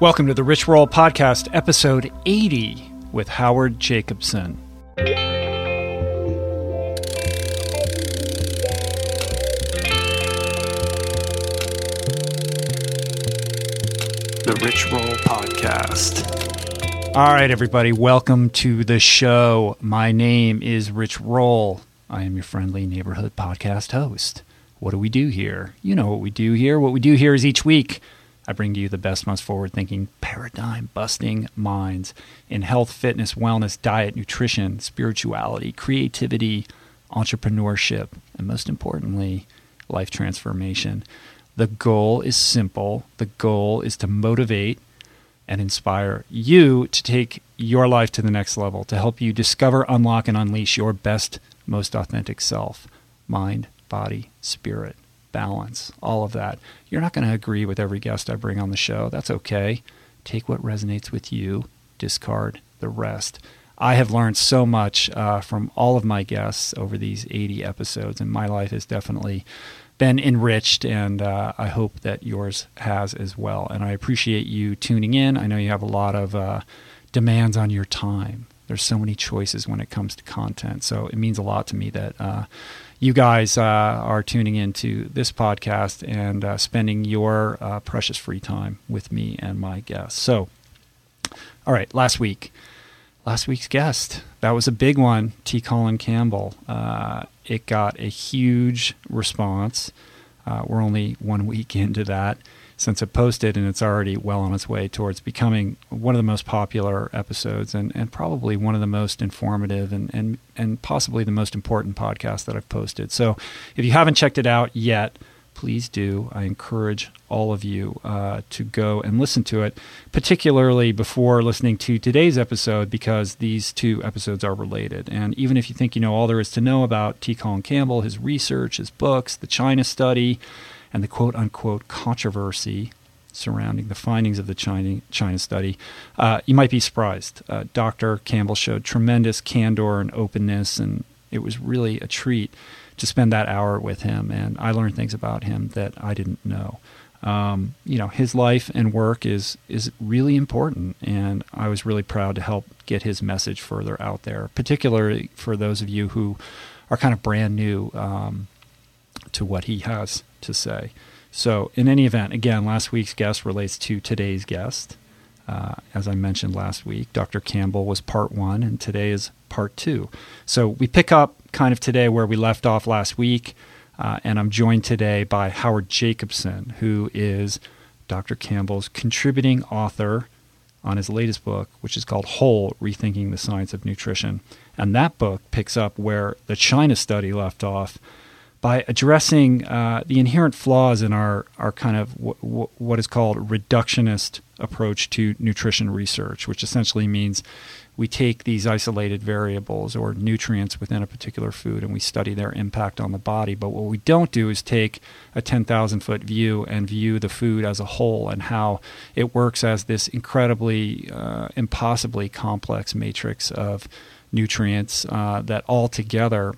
Welcome to the Rich Roll Podcast, episode 80 with Howard Jacobson. The Rich Roll Podcast. All right, everybody, welcome to the show. My name is Rich Roll. I am your friendly neighborhood podcast host. What do we do here? You know what we do here. What we do here is each week I bring to you the best, most forward thinking, paradigm busting minds in health, fitness, wellness, diet, nutrition, spirituality, creativity, entrepreneurship, and most importantly, life transformation. The goal is simple the goal is to motivate and inspire you to take your life to the next level, to help you discover, unlock, and unleash your best, most authentic self mind, body, spirit, balance, all of that. You're not going to agree with every guest I bring on the show. That's okay. Take what resonates with you, discard the rest. I have learned so much uh, from all of my guests over these 80 episodes, and my life has definitely been enriched, and uh, I hope that yours has as well. And I appreciate you tuning in. I know you have a lot of uh, demands on your time. There's so many choices when it comes to content, so it means a lot to me that uh, you guys uh, are tuning into this podcast and uh, spending your uh, precious free time with me and my guests. So, all right, last week last week's guest. That was a big one, T. Colin Campbell. Uh, it got a huge response. Uh, we're only one week into that since it posted, and it's already well on its way towards becoming one of the most popular episodes and, and probably one of the most informative and, and, and possibly the most important podcast that I've posted. So if you haven't checked it out yet, please do. I encourage all of you uh, to go and listen to it, particularly before listening to today's episode, because these two episodes are related. And even if you think you know all there is to know about T. Colin Campbell, his research, his books, the China study, and the quote unquote controversy surrounding the findings of the China, China study, uh, you might be surprised. Uh, Dr. Campbell showed tremendous candor and openness, and it was really a treat to spend that hour with him, and I learned things about him that I didn't know. Um, you know, his life and work is is really important, and I was really proud to help get his message further out there, particularly for those of you who are kind of brand new um, to what he has to say. So, in any event, again, last week's guest relates to today's guest. Uh, as I mentioned last week, Dr. Campbell was part one, and today is part two. So we pick up kind of today where we left off last week, uh, and I'm joined today by Howard Jacobson, who is Dr. Campbell's contributing author on his latest book, which is called Whole Rethinking the Science of Nutrition. And that book picks up where the China study left off by addressing uh, the inherent flaws in our, our kind of w- w- what is called reductionist approach to nutrition research, which essentially means we take these isolated variables or nutrients within a particular food and we study their impact on the body. But what we don't do is take a 10,000 foot view and view the food as a whole and how it works as this incredibly, uh, impossibly complex matrix of nutrients uh, that all together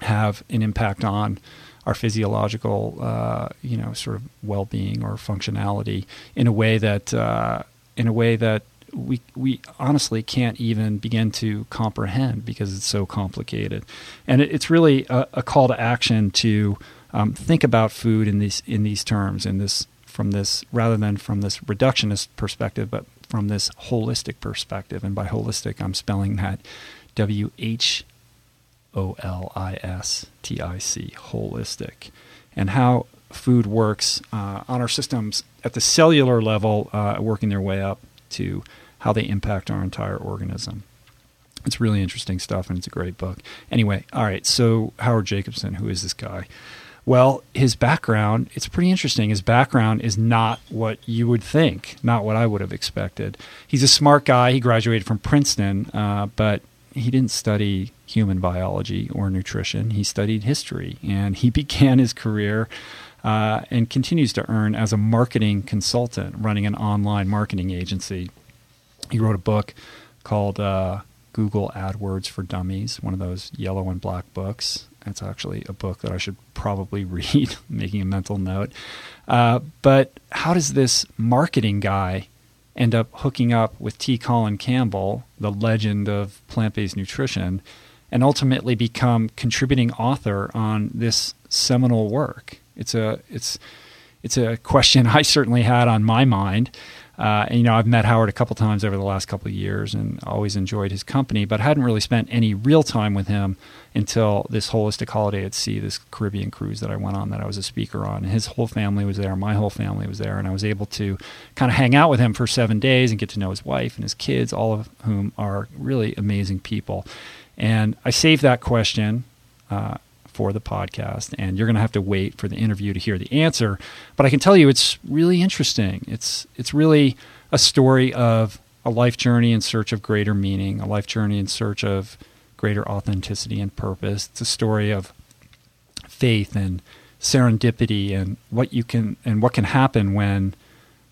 have an impact on our physiological, uh, you know, sort of well-being or functionality in a way that, uh, in a way that we we honestly can't even begin to comprehend because it's so complicated, and it, it's really a, a, call to action to um, think about food in these in these terms, in this from this rather than from this reductionist perspective, but from this holistic perspective. And by holistic, I'm spelling that W H O L I S T I C, holistic, and how food works uh, on our systems at the cellular level, uh, working their way up to how they impact our entire organism. It's really interesting stuff, and it's a great book. Anyway, all right, so Howard Jacobson, who is this guy? Well, his background, it's pretty interesting. His background is not what you would think, not what I would have expected. He's a smart guy. He graduated from Princeton, uh, but he didn't study human biology or nutrition. He studied history, and he began his career uh, and continues to earn as a marketing consultant, running an online marketing agency. He wrote a book called uh, Google AdWords for Dummies, one of those yellow and black books. It's actually a book that I should probably read, making a mental note. Uh, but how does this marketing guy end up hooking up with T. Colin Campbell, the legend of plant based nutrition, and ultimately become contributing author on this seminal work. It's a it's it's a question I certainly had on my mind. Uh, and, you know, I've met Howard a couple times over the last couple of years and always enjoyed his company, but hadn't really spent any real time with him until this holistic holiday at sea, this Caribbean cruise that I went on that I was a speaker on. And his whole family was there, my whole family was there, and I was able to kind of hang out with him for seven days and get to know his wife and his kids, all of whom are really amazing people. And I saved that question. Uh, for the podcast, and you're going to have to wait for the interview to hear the answer. But I can tell you, it's really interesting. It's it's really a story of a life journey in search of greater meaning, a life journey in search of greater authenticity and purpose. It's a story of faith and serendipity and what you can and what can happen when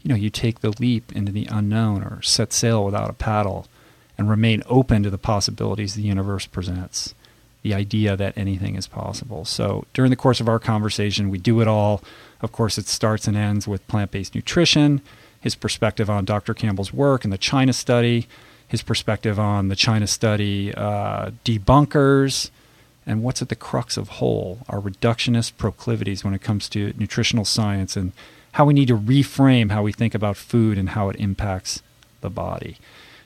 you know you take the leap into the unknown or set sail without a paddle and remain open to the possibilities the universe presents the idea that anything is possible. So during the course of our conversation, we do it all. Of course, it starts and ends with plant based nutrition, his perspective on Dr. Campbell's work and the China study, his perspective on the China study uh, debunkers, and what's at the crux of whole, our reductionist proclivities when it comes to nutritional science and how we need to reframe how we think about food and how it impacts the body.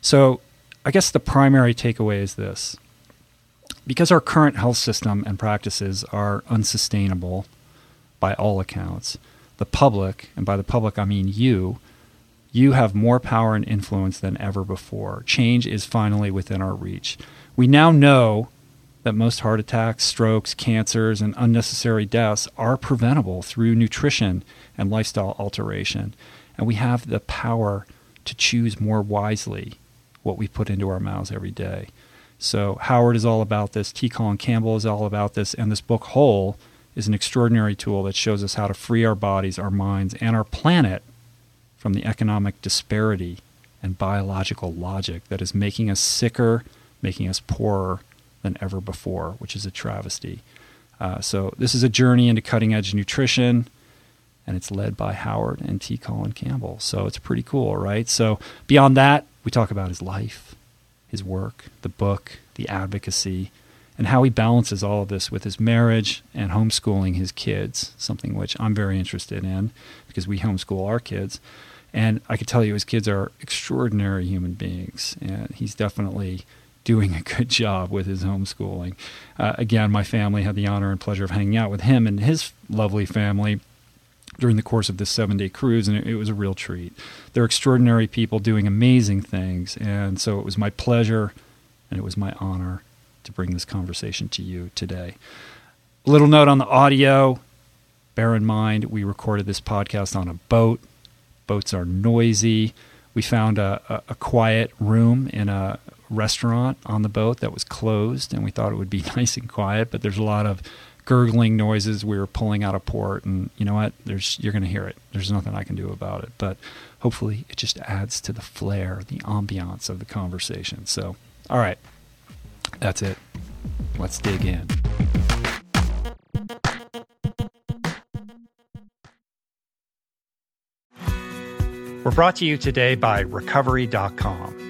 So, I guess the primary takeaway is this because our current health system and practices are unsustainable by all accounts, the public, and by the public I mean you, you have more power and influence than ever before. Change is finally within our reach. We now know that most heart attacks, strokes, cancers, and unnecessary deaths are preventable through nutrition and lifestyle alteration. And we have the power to choose more wisely what we put into our mouths every day. So Howard is all about this. T. Colin Campbell is all about this. And this book, Whole, is an extraordinary tool that shows us how to free our bodies, our minds, and our planet from the economic disparity and biological logic that is making us sicker, making us poorer than ever before, which is a travesty. Uh, so this is a journey into cutting edge nutrition, and it's led by Howard and T. Colin Campbell. So it's pretty cool, right? So beyond that, we talk about his life, his work, the book, the advocacy, and how he balances all of this with his marriage and homeschooling his kids, something which I'm very interested in because we homeschool our kids. And I can tell you, his kids are extraordinary human beings, and he's definitely doing a good job with his homeschooling. Uh, again, my family had the honor and pleasure of hanging out with him and his lovely family during the course of this seven day cruise, and it, it, was a real treat. They're extraordinary people doing amazing things, and so it was my pleasure and it was my honor to bring this conversation to you today. A little note on the audio bear in mind, we recorded this podcast on a boat. Boats are noisy. We found a, a, a quiet room in a restaurant on the boat that was closed, and we thought it would be nice and quiet, but there's a lot of gurgling noises. We were pulling out a port, and you know what? There's you're going to hear it. There's nothing I can do about it, but hopefully it just adds to the flair, the ambiance of the conversation. So, all right, that's it. Let's dig in. We're brought to you today by Recovery.com.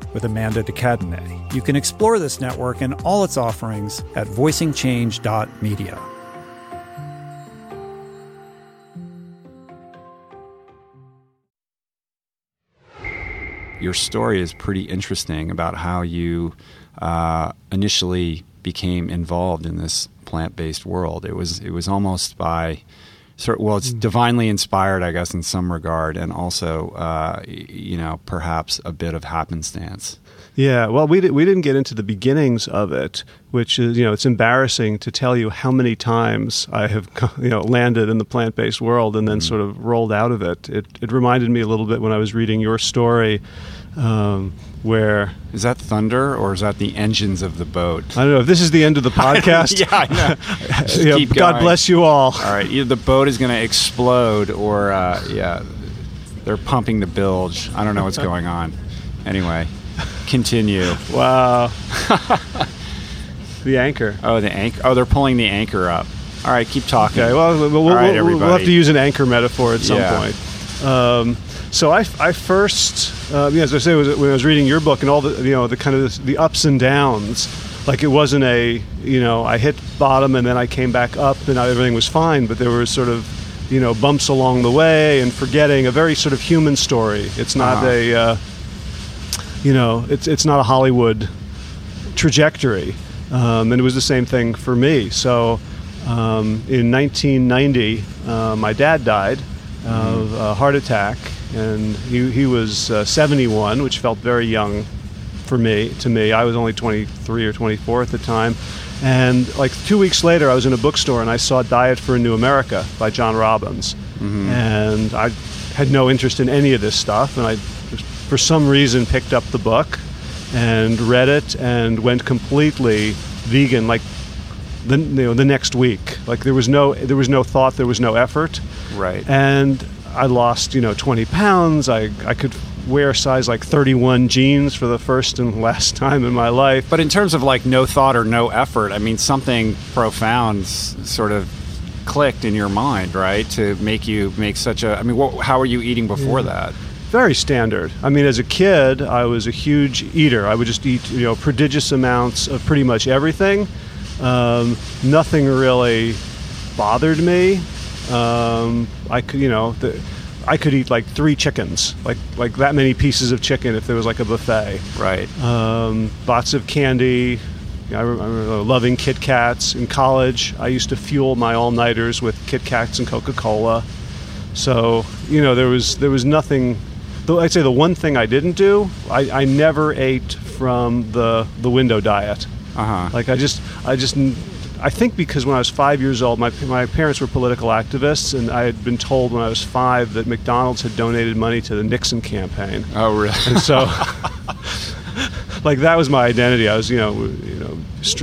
with Amanda de Cadenet. You can explore this network and all its offerings at voicingchange.media. Your story is pretty interesting about how you uh, initially became involved in this plant-based world. It was it was almost by well, it's divinely inspired, I guess, in some regard, and also, uh, you know, perhaps a bit of happenstance. Yeah, well, we did, we didn't get into the beginnings of it, which is you know it's embarrassing to tell you how many times I have you know landed in the plant based world and then mm-hmm. sort of rolled out of it. It it reminded me a little bit when I was reading your story. Um, where is that thunder or is that the engines of the boat? I don't know. If this is the end of the podcast, yeah, I know. you know God bless you all. All right, either the boat is going to explode or uh, yeah, they're pumping the bilge. I don't know what's going on. Anyway, continue. Wow. the anchor. Oh, the anchor. Oh, they're pulling the anchor up. All right, keep talking. Okay. Well, we'll, we'll, right, we'll have to use an anchor metaphor at some yeah. point. Um, so I, I first, uh, as I say, was, when I was reading your book and all the, you know, the kind of the ups and downs, like it wasn't a, you know, I hit bottom and then I came back up and everything was fine, but there were sort of, you know, bumps along the way and forgetting a very sort of human story. It's not uh-huh. a, uh, you know, it's it's not a Hollywood trajectory, um, and it was the same thing for me. So. Um, in 1990, uh, my dad died of a heart attack, and he, he was uh, 71, which felt very young for me. To me, I was only 23 or 24 at the time. And like two weeks later, I was in a bookstore and I saw Diet for a New America by John Robbins, mm-hmm. and I had no interest in any of this stuff, and I, for some reason, picked up the book and read it and went completely vegan, like the you know the next week. Like there was no there was no thought, there was no effort. Right. And I lost, you know, 20 pounds. I, I could wear size like 31 jeans for the first and last time in my life. But in terms of like no thought or no effort, I mean, something profound sort of clicked in your mind, right? To make you make such a, I mean, what, how were you eating before yeah. that? Very standard. I mean, as a kid, I was a huge eater. I would just eat, you know, prodigious amounts of pretty much everything. Um, nothing really bothered me. Um, I could, you know, the, I could eat like three chickens, like like that many pieces of chicken if there was like a buffet. Right. Um, lots of candy. I remember loving Kit Kats in college. I used to fuel my all nighters with Kit Kats and Coca Cola. So you know there was there was nothing. I'd say the one thing I didn't do, I, I never ate from the the window diet. Uh-huh. Like I just I just I think because when I was five years old, my, my parents were political activists, and I had been told when I was five that McDonald's had donated money to the Nixon campaign. Oh, really? And so, like that was my identity. I was, you know, you know,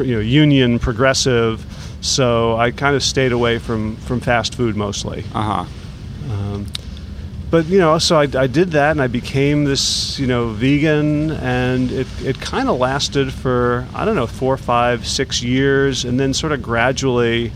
you know, union progressive. So I kind of stayed away from from fast food mostly. Uh huh. But you know, so I, I, did that, and I became this, you know, vegan, and it it kind of lasted for I don't know four, five, six years, and then sort of gradually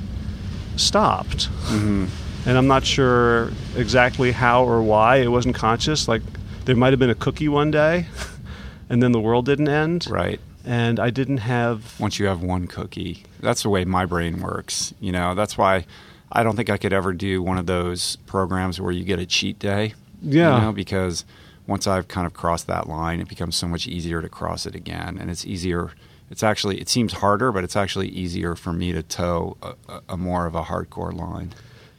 stopped. Mm-hmm. And I'm not sure exactly how or why. It wasn't conscious. Like there might have been a cookie one day, and then the world didn't end. Right. And I didn't have. Once you have one cookie, that's the way my brain works. You know, that's why I don't think I could ever do one of those programs where you get a cheat day. Yeah. You know, because once I've kind of crossed that line, it becomes so much easier to cross it again, and it's easier. It's actually it seems harder, but it's actually easier for me to toe a, a, a more of a hardcore line.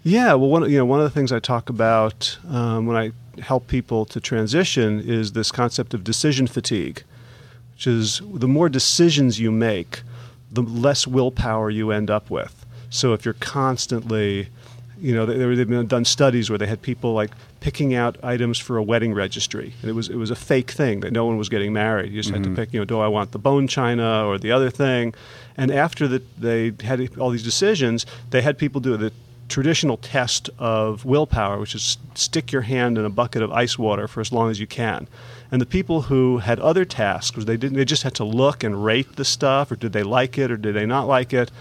Yeah, well, one you know one of the things I talk about um, when I help people to transition is this concept of decision fatigue, which is the more decisions you make, the less willpower you end up with. So if you're constantly, you know, they've been done studies where they had people like picking out items for a wedding registry, and it was it was a fake thing that no one was getting married. You just mm-hmm. had to mm-hmm. pick, you know, do I want the bone china or the other thing? And after that, they had all these decisions. They had people do the traditional test of willpower, which is stick your hand in a bucket of ice water for as long as you can. And the people who had other tasks, they didn't, they just had to look and rate the stuff, or did they like it, or did they not like it,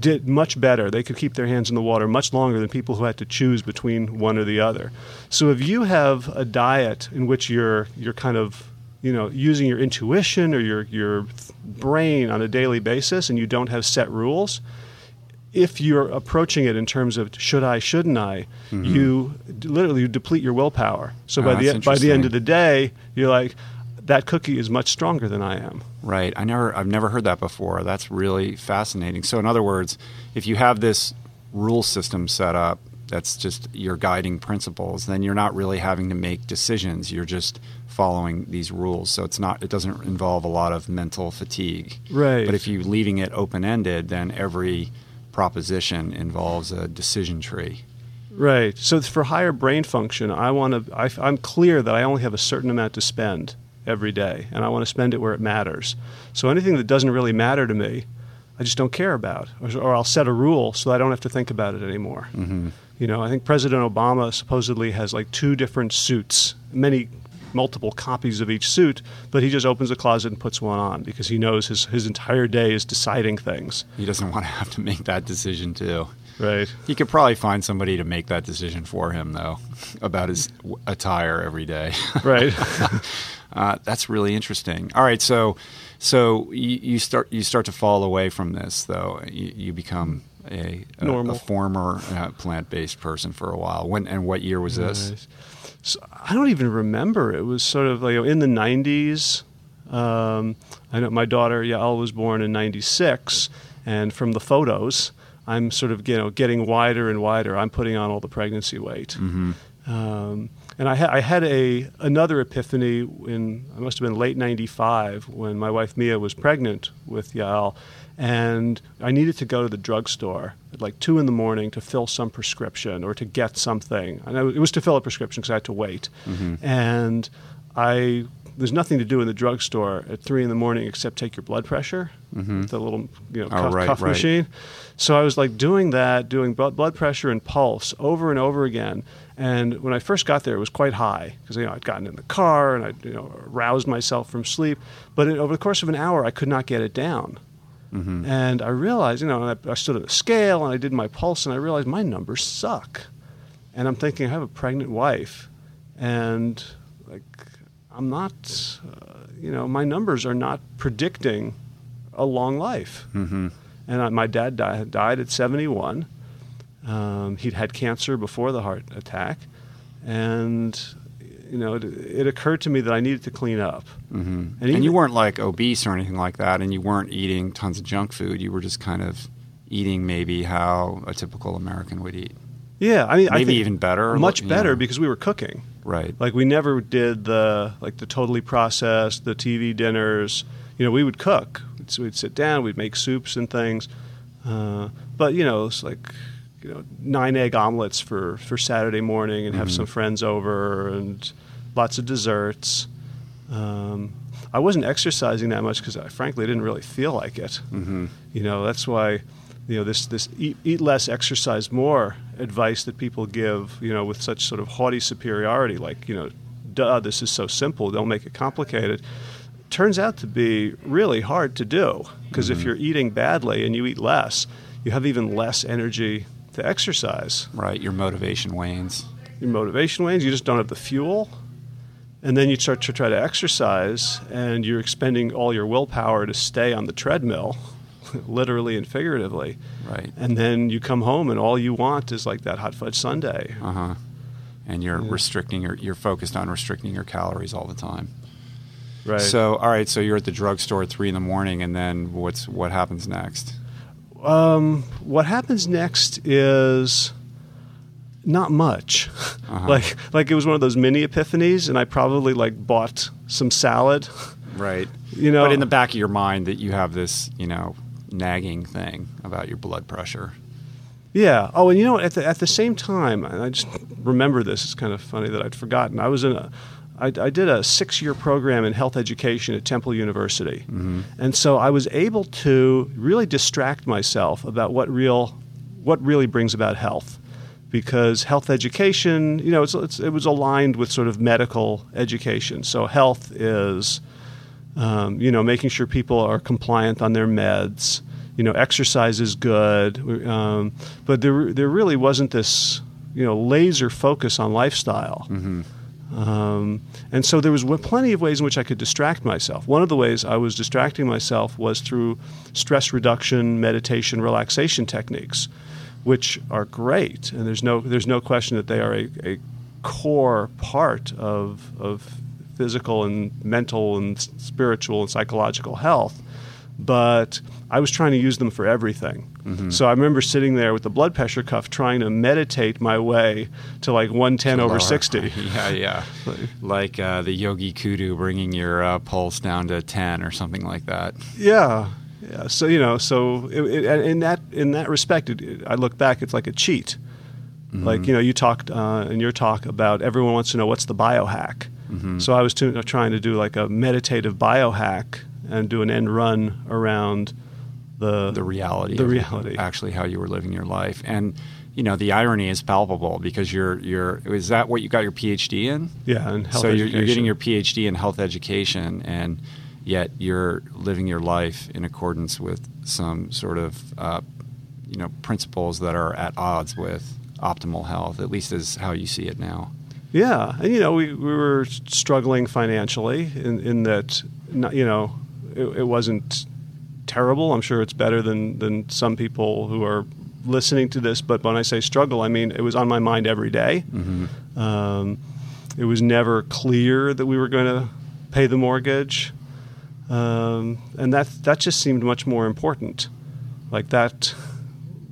did much better. They could keep their hands in the water much longer than people who had to choose between one or the other. So if you have a diet in which you're you're kind of you know using your intuition or your your brain on a daily basis, and you don't have set rules, if you're approaching it in terms of should I, shouldn't I, mm-hmm. you literally you deplete your willpower. So by oh, the by the end of the day, you're like, that cookie is much stronger than I am. Right. I never I've never heard that before. That's really fascinating. So in other words, if you have this rule system set up that's just your guiding principles, then you're not really having to make decisions. You're just following these rules. So it's not it doesn't involve a lot of mental fatigue. Right. But if you're leaving it open ended, then every proposition involves a decision tree. Right. So for higher brain function, I want to. I, I'm clear that I only have a certain amount to spend every day, and I want to spend it where it matters. So anything that doesn't really matter to me, I just don't care about, or, or I'll set a rule so I don't have to think about it anymore. Mm-hmm. You know, I think President Obama supposedly has like two different suits. Many multiple copies of each suit, but he just opens a closet and puts one on because he knows his, his entire day is deciding things. He doesn't want to have to make that decision, too. Right. He could probably find somebody to make that decision for him, though, about his attire every day. Right. uh, that's really interesting. All right, so so you, you, start you start to fall away from this, though. You, you become a, a, a former uh, plant based person for a while. When and what year was this? Nice. So I don't even remember. It was sort of like in the 90s. Um, I know my daughter Yael was born in 96, and from the photos, I'm sort of you know getting wider and wider. I'm putting on all the pregnancy weight. Mm-hmm. Um, and I, ha- I, had a another epiphany in I must have been late '95 when my wife Mia was pregnant with Yael, and I needed to go to the drugstore at like two in the morning to fill some prescription or to get something. And it was to fill a prescription because I had to wait. Mm-hmm. And I there's nothing to do in the drugstore at three in the morning except take your blood pressure mm-hmm. with the little you know oh, cuff, right, cuff right. machine. So I was like doing that, doing blood pressure and pulse over and over again. And when I first got there, it was quite high because you know I'd gotten in the car and I you know roused myself from sleep. But it, over the course of an hour, I could not get it down. Mm-hmm. And I realized, you know, I, I stood at a scale and I did my pulse and I realized my numbers suck. And I'm thinking, I have a pregnant wife, and like, I'm not, uh, you know, my numbers are not predicting a long life. Mm-hmm. And I, my dad died, died at 71. Um, he'd had cancer before the heart attack, and you know, it, it, occurred to me that I needed to clean up. Mm-hmm. And, and, you weren't like obese or anything like that, and you weren't eating tons of junk food. You were just kind of eating maybe how a typical American would eat. Yeah, I mean, maybe I even better, much better because we were cooking. Right. Like we never did the like the totally processed, the TV dinners. You know, we would cook. So we'd sit down, we'd make soups and things. Uh, but you know, it's like you know nine egg omelets for for Saturday morning and have mm-hmm. some friends over and lots of desserts. Um, I wasn't exercising that much because I frankly didn't really feel like it. Mm-hmm. You know that's why you know this this eat, eat less, exercise more advice that people give. You know with such sort of haughty superiority, like you know, duh, this is so simple. Don't make it complicated. Turns out to be really hard to do because mm-hmm. if you're eating badly and you eat less, you have even less energy to exercise. Right, your motivation wanes. Your motivation wanes. You just don't have the fuel. And then you start to try to exercise, and you're expending all your willpower to stay on the treadmill literally and figuratively. Right. And then you come home and all you want is like that hot fudge sundae. Uh huh. And you're yeah. restricting your, you're focused on restricting your calories all the time. Right. So, all right. So you're at the drugstore at three in the morning, and then what's what happens next? Um, what happens next is not much. Uh-huh. like like it was one of those mini epiphanies, and I probably like bought some salad. Right. You know, but in the back of your mind that you have this, you know, nagging thing about your blood pressure. Yeah. Oh, and you know, at the at the same time, and I just remember this. It's kind of funny that I'd forgotten. I was in a I, I did a six year program in health education at Temple University. Mm-hmm. And so I was able to really distract myself about what real what really brings about health because health education, you know, it's, it's, it was aligned with sort of medical education. So health is, um, you know, making sure people are compliant on their meds. You know, exercise is good, um, but there there really wasn't this you know laser focus on lifestyle. Mm-hmm. Um, and so there was plenty of ways in which I could distract myself. One of the ways I was distracting myself was through stress reduction, meditation, relaxation techniques which are great, and there's no there's no question that they are a, a core part of of physical and mental and spiritual and psychological health. But I was trying to use them for everything. Mm-hmm. So I remember sitting there with the blood pressure cuff trying to meditate my way to like 110 over 60. Yeah, yeah. like uh, the Yogi Kudu bringing your uh, pulse down to 10 or something like that. Yeah, yeah. So you know, so it, it, in that in that respect, it, I look back, it's like a cheat. Mm-hmm. Like you know, you talked uh, in your talk about everyone wants to know what's the biohack. Mm-hmm. So I was uh, trying to do like a meditative biohack and do an end run around the the reality, the reality, actually how you were living your life, and you know the irony is palpable because you're you're is that what you got your PhD in? Yeah, in health so you're, you're, getting your PhD in health education and yet you're living your life in accordance with some sort of uh, you know principles that are at odds with optimal health, at least as how you see it now. Yeah, and you know we, we were struggling financially in, in that you know it, it wasn't terrible. I'm sure it's better than than some people who are listening to this. But when I say struggle, I mean it was on my mind every day. Mm-hmm. Um, it was never clear that we were going to pay the mortgage. Um, and that that just seemed much more important. Like that,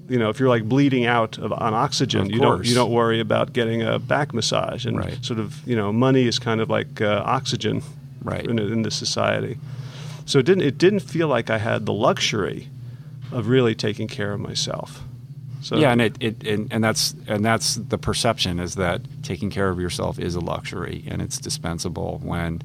you know, if you're like bleeding out of, on oxygen, of you don't you don't worry about getting a back massage, and right. sort of you know, money is kind of like uh, oxygen, right, in, in this society. So it didn't it didn't feel like I had the luxury of really taking care of myself. So yeah, and it, it and, and that's and that's the perception is that taking care of yourself is a luxury and it's dispensable when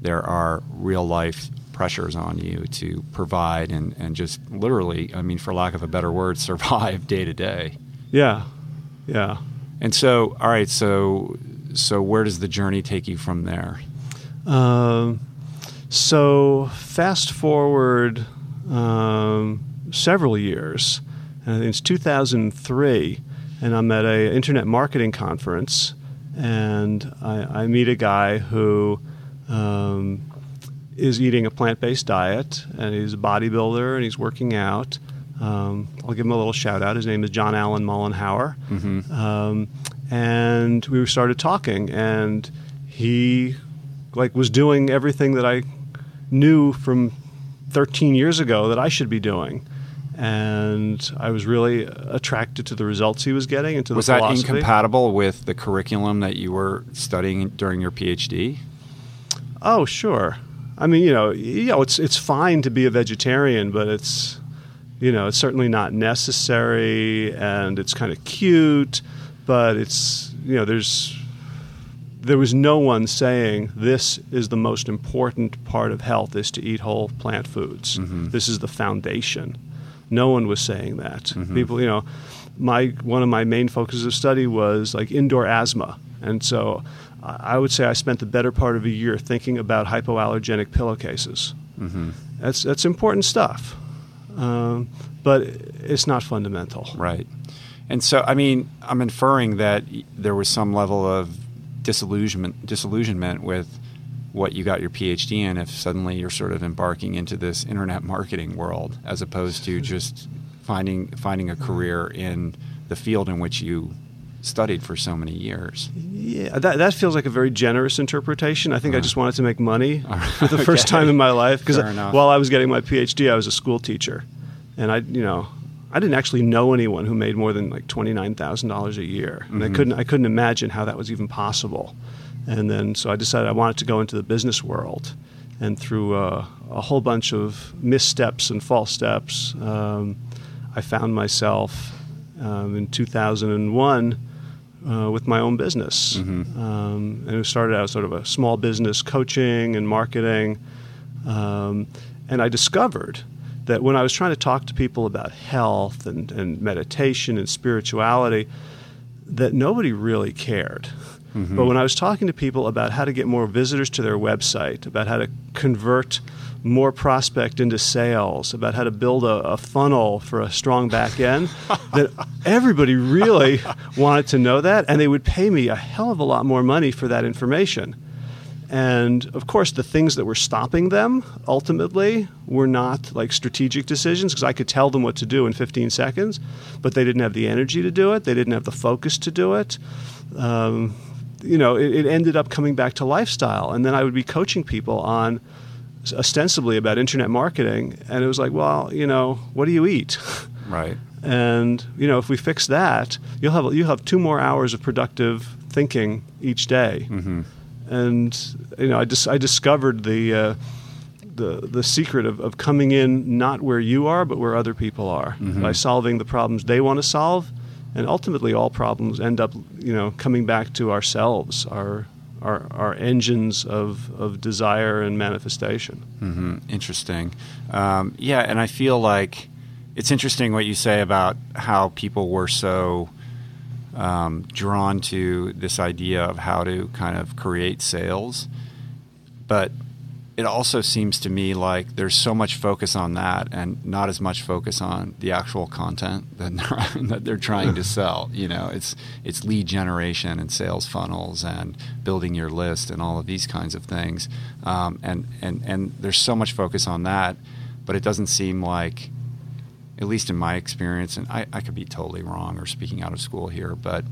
there are real life pressures on you to provide and, and just literally, I mean, for lack of a better word, survive day to day. Yeah, yeah. And so, all right, so so where does the journey take you from there? Um, so fast forward um, several years, and it's 2003, and I'm at a internet marketing conference, and I, I meet a guy who. Um, is eating a plant based diet, and he's a bodybuilder and he's working out. Um, I'll give him a little shout out. His name is John Allen Mollenhauer. Mm-hmm. Um, and we started talking, and he like was doing everything that I knew from 13 years ago that I should be doing. And I was really attracted to the results he was getting and to was the philosophy. Was that incompatible with the curriculum that you were studying during your PhD? Oh, sure. I mean, you know, you know, it's it's fine to be a vegetarian, but it's you know, it's certainly not necessary, and it's kind of cute, but it's you know, there's there was no one saying this is the most important part of health is to eat whole plant foods. Mm-hmm. This is the foundation. No one was saying that. Mm-hmm. People, you know, my one of my main focuses of study was like indoor asthma, and so I would say I spent the better part of a year thinking about hypoallergenic pillowcases. Mm-hmm. That's that's important stuff, um, but it's not fundamental. Right. And so, I mean, I'm inferring that there was some level of disillusionment disillusionment with what you got your PhD in if suddenly you're sort of embarking into this internet marketing world as opposed to just finding finding a career in the field in which you studied for so many years. Yeah, that, that feels like a very generous interpretation. I think uh I uh-huh. just wanted to make money for the first okay. time in my life because while I was getting my PhD, I was a school teacher, and I, you know, I didn't actually know anyone who made more than like twenty nine thousand dollars a year, and mm-hmm. I couldn't I couldn't imagine how that was even possible. And then so I decided I wanted to go into the business world, and through uh, a whole bunch of missteps and false steps, um, I found myself um, in two thousand and one uh, with my own business. Mm-hmm. Um, and it started out sort of a small business coaching and marketing. Um, and I discovered that when I was trying to talk to people about health and, and meditation and spirituality, that nobody really cared. Mm-hmm. But when I was talking to people about how to get more visitors to their website, about how to convert more prospect into sales, about how to build a, a funnel for a strong back end, that everybody really wanted to know that, and they would pay me a hell of a lot more money for that information. And of course, the things that were stopping them ultimately were not like strategic decisions because I could tell them what to do in 15 seconds, but they didn't have the energy to do it. They didn't have the focus to do it. Um, you know, it, it ended up coming back to lifestyle. And then I would be coaching people on ostensibly about internet marketing, and it was like, well, you know, what do you eat? Right. and you know, if we fix that, you'll have you have two more hours of productive thinking each day. Mm-hmm. And you know, I just I discovered the. Uh, the, the secret of, of coming in not where you are but where other people are mm-hmm. by solving the problems they want to solve and ultimately all problems end up you know coming back to ourselves our our, our engines of, of desire and manifestation. Mm-hmm. Interesting. Um, yeah, and I feel like it's interesting what you say about how people were so um, drawn to this idea of how to kind of create sales. But it also seems to me like there's so much focus on that and not as much focus on the actual content that they're, that they're trying to sell. You know, it's it's lead generation and sales funnels and building your list and all of these kinds of things. Um, and and and there's so much focus on that, but it doesn't seem like, at least in my experience, and I, I could be totally wrong or speaking out of school here, but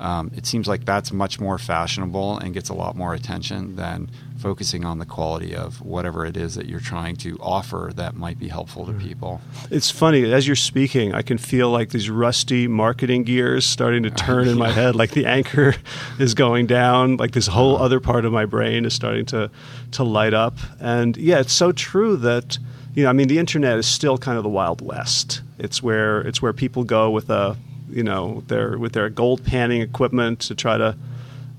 um, it seems like that's much more fashionable and gets a lot more attention than focusing on the quality of whatever it is that you're trying to offer that might be helpful to people. It's funny as you're speaking, I can feel like these rusty marketing gears starting to turn in my head, like the anchor is going down, like this whole uh-huh. other part of my brain is starting to to light up. And yeah, it's so true that you know, I mean, the internet is still kind of the wild west. It's where it's where people go with a you know their with their gold panning equipment to try to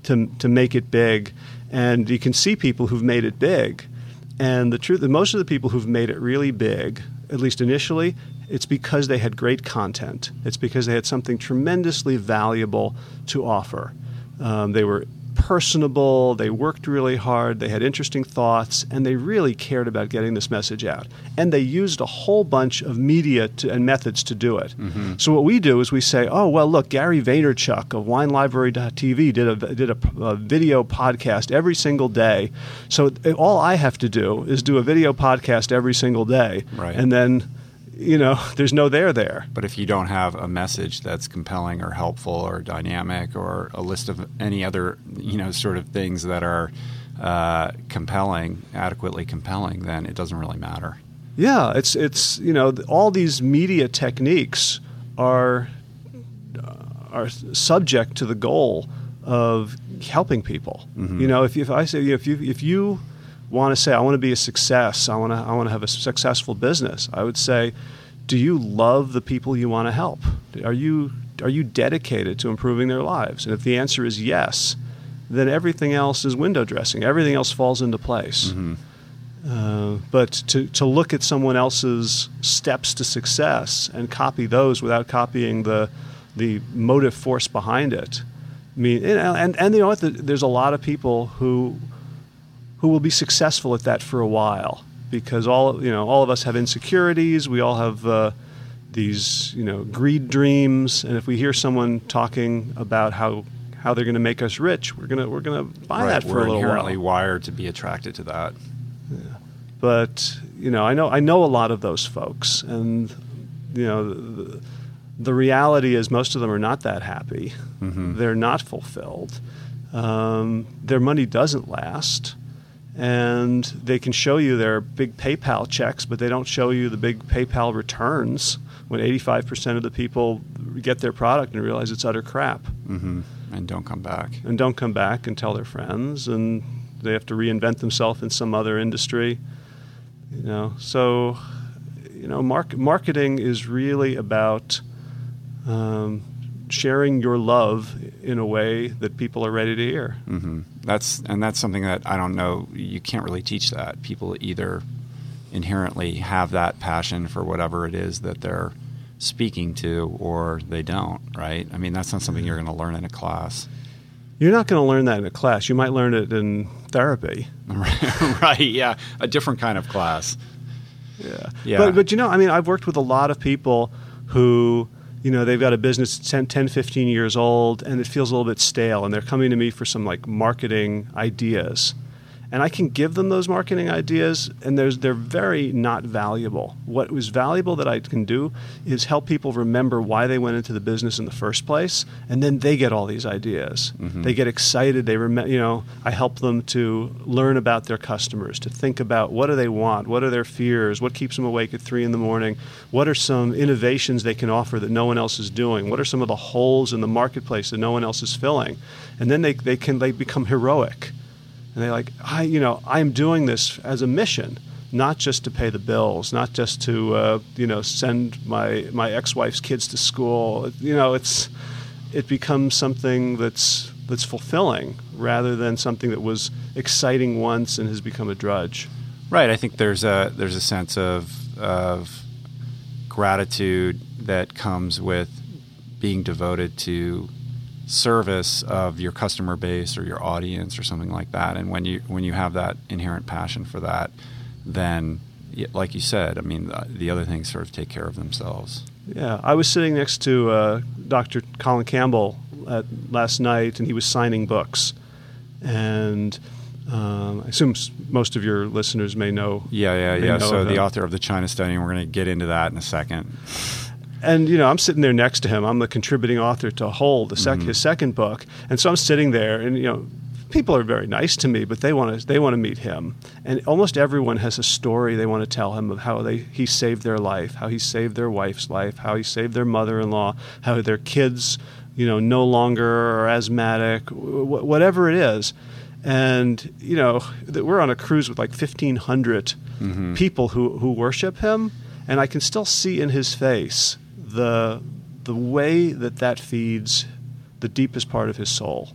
to to make it big, and you can see people who've made it big. And the truth, that most of the people who've made it really big, at least initially, it's because they had great content. It's because they had something tremendously valuable to offer. Um, they were personable, they worked really hard, they had interesting thoughts, and they really cared about getting this message out. And they used a whole bunch of media to, and methods to do it. Mm-hmm. So what we do is we say, oh, well, look, Gary Vaynerchuk of WineLibrary.tv did a, did a, a video podcast every single day. So all I have to do is do a video podcast every single day. Right. And then you know, there's no there there. But if you don't have a message that's compelling or helpful or dynamic or a list of any other, you know, sort of things that are uh, compelling, adequately compelling, then it doesn't really matter. Yeah, it's it's you know all these media techniques are uh, are subject to the goal of helping people. Mm-hmm. You know, if, if I say if you if you want to say, I want to be a success, I want to, I want to have a successful business, I would say, do you love the people you want to help? Are you, are you dedicated to improving their lives? And if the answer is yes, then everything else is window dressing. Everything else falls into place. Mm-hmm. Uh, but to, to look at someone else's steps to success and copy those without copying the, the motive force behind it, I mean, and, and, and you know what? There's a lot of people who who will be successful at that for a while because all you know all of us have insecurities we all have uh, these you know greed dreams and if we hear someone talking about how how they're going to make us rich, we're gonna we're gonna buy right. that for we're a little inherently while. wired to be attracted to that. Yeah. But you know, I know I know a lot of those folks, and you know, the, the reality is most of them are not that happy. Mm-hmm. They're not fulfilled. Um, their money doesn't last, and they can show you their big PayPal checks, but they don't show you the big PayPal returns when 85% of the people get their product and realize it's utter crap. Mm-hmm. And don't come back. And don't come back and tell their friends, and they have to reinvent themselves in some other industry. You know, so you know, mark, marketing is really about um, sharing your love in a way that people are ready to hear. Mm-hmm. That's and that's something that I don't know. You can't really teach that. People either inherently have that passion for whatever it is that they're speaking to, or they don't. Right? I mean, that's not something you're going to learn in a class. You're not going to learn that in a class. You might learn it in therapy. right? Yeah, a different kind of class. Yeah. Yeah. But but you know, I mean, I've worked with a lot of people who you know they've got a business 10, 10 15 years old and it feels a little bit stale and they're coming to me for some like marketing ideas and I can give them those marketing ideas, and there's, they're very not valuable. What was valuable that I can do is help people remember why they went into the business in the first place, and then they get all these ideas. Mhm. They get excited. They rem- you know, I help them to learn about their customers, to think about what do they want, what are their fears, what keeps them awake at three in the morning, what are some innovations they can offer that no one else is doing, what are some of the holes in the marketplace that no one else is filling, and then they, they can they become heroic and they're like, I, you know, I'm doing this as a mission, not just to pay the bills, not just to, uh, you know, send my my ex-wife's kids to school. You know, it's it becomes something that's that's fulfilling rather than something that was exciting once and has become a drudge. Right. I think there's a there's a sense of of gratitude that comes with being devoted to service of your customer base or your audience or something like that. And when you when you have that inherent passion for that, then like you said, I mean, the, the other things sort of take care of themselves. Yeah, I was sitting next to uh, Dr. Colin Campbell at, last night, and he was signing books. And um, I assume most of your listeners may know. Yeah, yeah, yeah. So the author of the China Study, and we're going to get into that in a second. And you know, I'm sitting there next to him. I'm the contributing author to Hold, the sec- mm-hmm. his second book, and so I'm sitting there, and you know, people are very nice to me, but they want to they want to meet him. And almost everyone has a story they want to tell him of how they he saved their life, how he saved their wife's life, how he saved their mother-in-law, how their kids, you know, no longer are asthmatic, wh- whatever it is. And you know, we're on a cruise with like 1,500 mm-hmm. people who who worship him, and I can still see in his face the the way that that feeds the deepest part of his soul.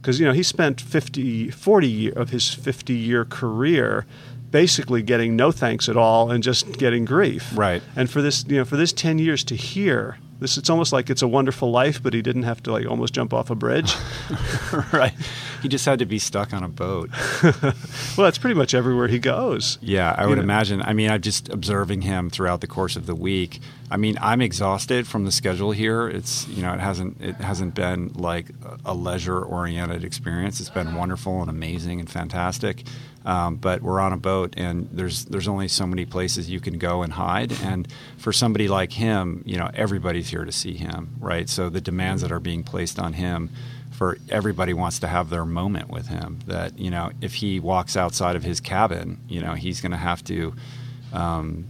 Because you know he spent 50 40 year of his 50 year career basically getting no thanks at all and just getting grief. Right. And for this you know for this 10 years to hear this it's almost like it's a wonderful life but he didn't have to like almost jump off a bridge. Right. He just had to be stuck on a boat. Well that's pretty much everywhere he goes. Yeah i would know. imagine i mean i'm just observing him throughout the course of the week. I mean i'm exhausted from the schedule here. It's you know it hasn't it hasn't been like a leisure oriented experience. It's been wonderful and amazing and fantastic. Um, but we're on a boat, and there's there's only so many places you can go and hide. And for somebody like him, you know, everybody's here to see him, right? So the demands that are being placed on him, for everybody wants to have their moment with him. That you know, if he walks outside of his cabin, you know, he's going to have to. Um,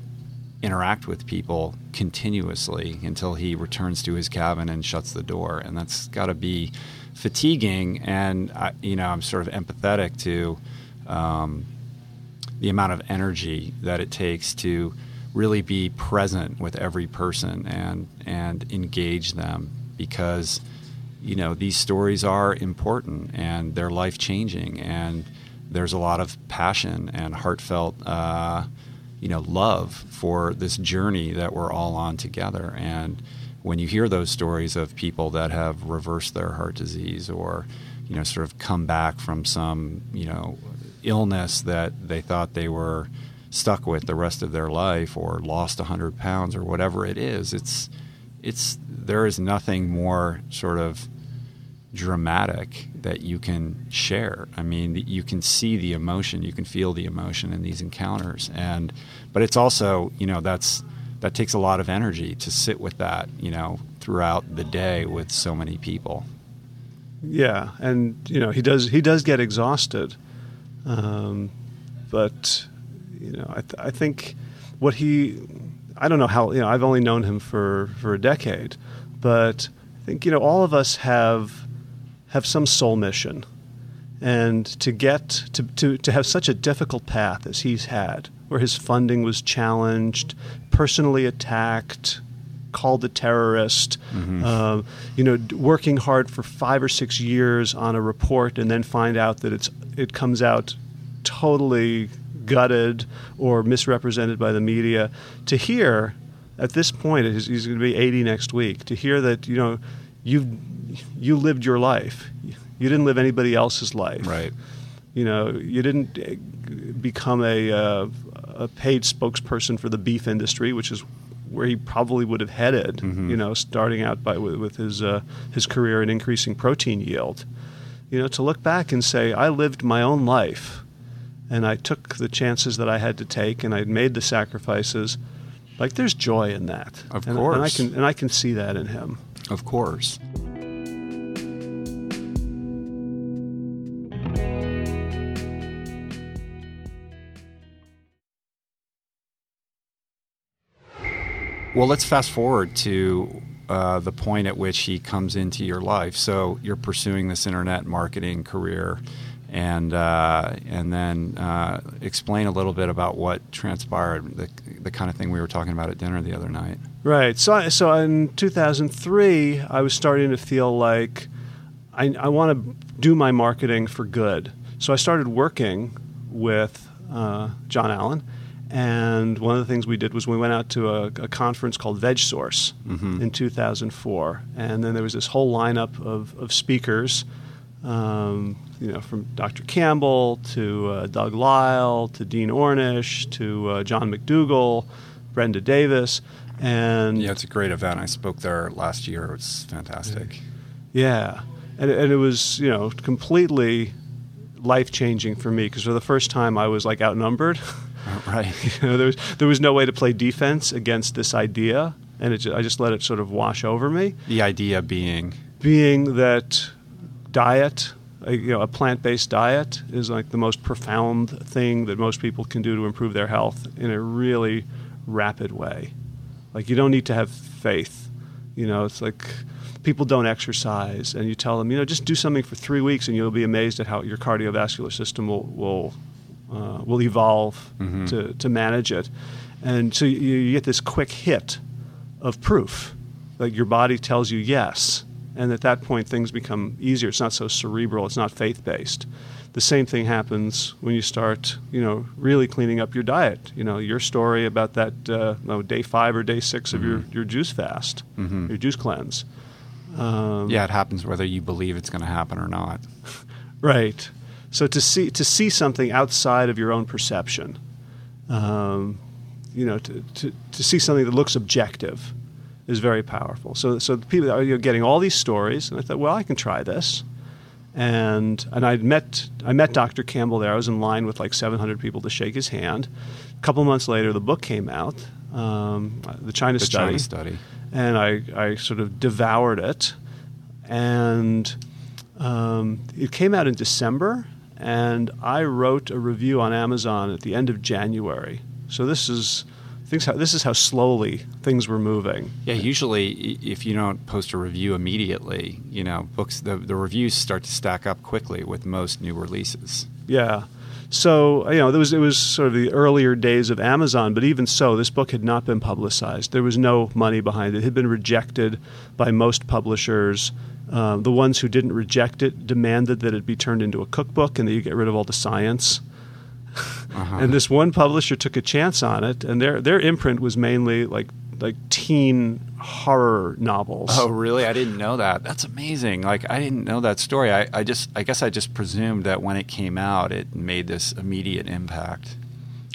interact with people continuously until he returns to his cabin and shuts the door and that's got to be fatiguing and I, you know i'm sort of empathetic to um, the amount of energy that it takes to really be present with every person and and engage them because you know these stories are important and they're life changing and there's a lot of passion and heartfelt uh, you know love for this journey that we're all on together. And when you hear those stories of people that have reversed their heart disease or you know sort of come back from some you know illness that they thought they were stuck with the rest of their life or lost 100 pounds or whatever it is it's it's there is nothing more sort of dramatic that you can share. I mean, you can see the emotion, you can feel the emotion in these encounters, and but it's also you know that's that takes a lot of energy to sit with that you know throughout the day with so many people. Yeah, and you know he does he does get exhausted, um, but you know I, th- I think what he I don't know how you know I've only known him for for a decade, but I think you know all of us have have some soul mission, and to get to to to have such a difficult path as he's had, where his funding was challenged, personally attacked, called a terrorist, mm-hmm. uh, you know, working hard for five or six years on a report and then find out that it's it comes out totally gutted or misrepresented by the media. To hear at this point, he's going to be 80 next week. To hear that you know you you lived your life, you didn't live anybody else's life, right? You know, you didn't eh, become a uh, a paid spokesperson for the beef industry, which is where he probably would have headed. Mm-hmm. You know, starting out by with, with his uh, his career in increasing protein yield. You know, to look back and say, I lived my own life, and I took the chances that I had to take, and I made the sacrifices. Like, there's joy in that. Of and, course, and I can and I can see that in him. Of course. Well, let's fast forward to uh, the point at which he comes into your life. So you're pursuing this internet marketing career, and uh, and then uh, explain a little bit about what transpired, the, the kind of thing we were talking about at dinner the other night. Right. So I, so in 2003, I was starting to feel like I, I want to do my marketing for good. So I started working with uh, John Allen and one of the things we did was we went out to a, a conference called VegSource mm-hmm. in 2004. And then there was this whole lineup of, of speakers, um, you know, from Dr. Campbell to uh, Doug Lisle to Dean Ornish to uh, John McDougall, Brenda Davis. And yeah, it's a great event. I spoke there last year. It was fantastic. Yeah. And, and it was, you know, completely life changing for me because for the first time I was like outnumbered. Right. you know, there was there was no way to play defense against this idea, and it, I just let it sort of wash over me. The idea being being that diet, a, you know, a plant-based diet is like the most profound thing that most people can do to improve their health in a really rapid way. Like you don't need to have faith. You know, it's like people don't exercise, and you tell them, you know, just do something for three weeks, and you'll be amazed at how your cardiovascular system will will uh, will evolve mm-hmm. to, to manage it. And so you, you, get this quick hit of proof. Like your body tells you yes. And at that point, things become easier. It's not so cerebral, it's not faith based. The same thing happens when you start, you know, really cleaning up your diet. You know, your story about that uh, no, day five or day 6 mm-hmm. of your, mm-hmm. your juice fast, mm-hmm. your juice cleanse. Um, yeah, it happens whether you believe it's going to happen or not. right. So to see to see something outside of your own perception, um, you know, to, to, to see something that looks objective is very powerful. So so people are you know, getting all these stories, and I thought, well, I can try this. And and I met I met Dr. Campbell there. I was in line with like 700 people to shake his hand. A couple months later, the book came out, um, the China the Study. China Study. And I I sort of devoured it, and um, it came out in December and I wrote a review on Amazon at the end of January. So this is things how, this is how slowly things were moving. Yeah, usually if you don't post a review immediately, you know, books the, the reviews start to stack up quickly with most new releases. Yeah. So you know, there was it was sort of the earlier days of Amazon, but even so, this book had not been publicized. There was no money behind it. It had been rejected by most publishers. Uh, the ones who didn't reject it demanded that it be turned into a cookbook and that you get rid of all the science. Uh-huh. and this one publisher took a chance on it, and their their imprint was mainly like like teen horror novels. Oh, really? I didn't know that. That's amazing. Like I didn't know that story. I, I just I guess I just presumed that when it came out, it made this immediate impact.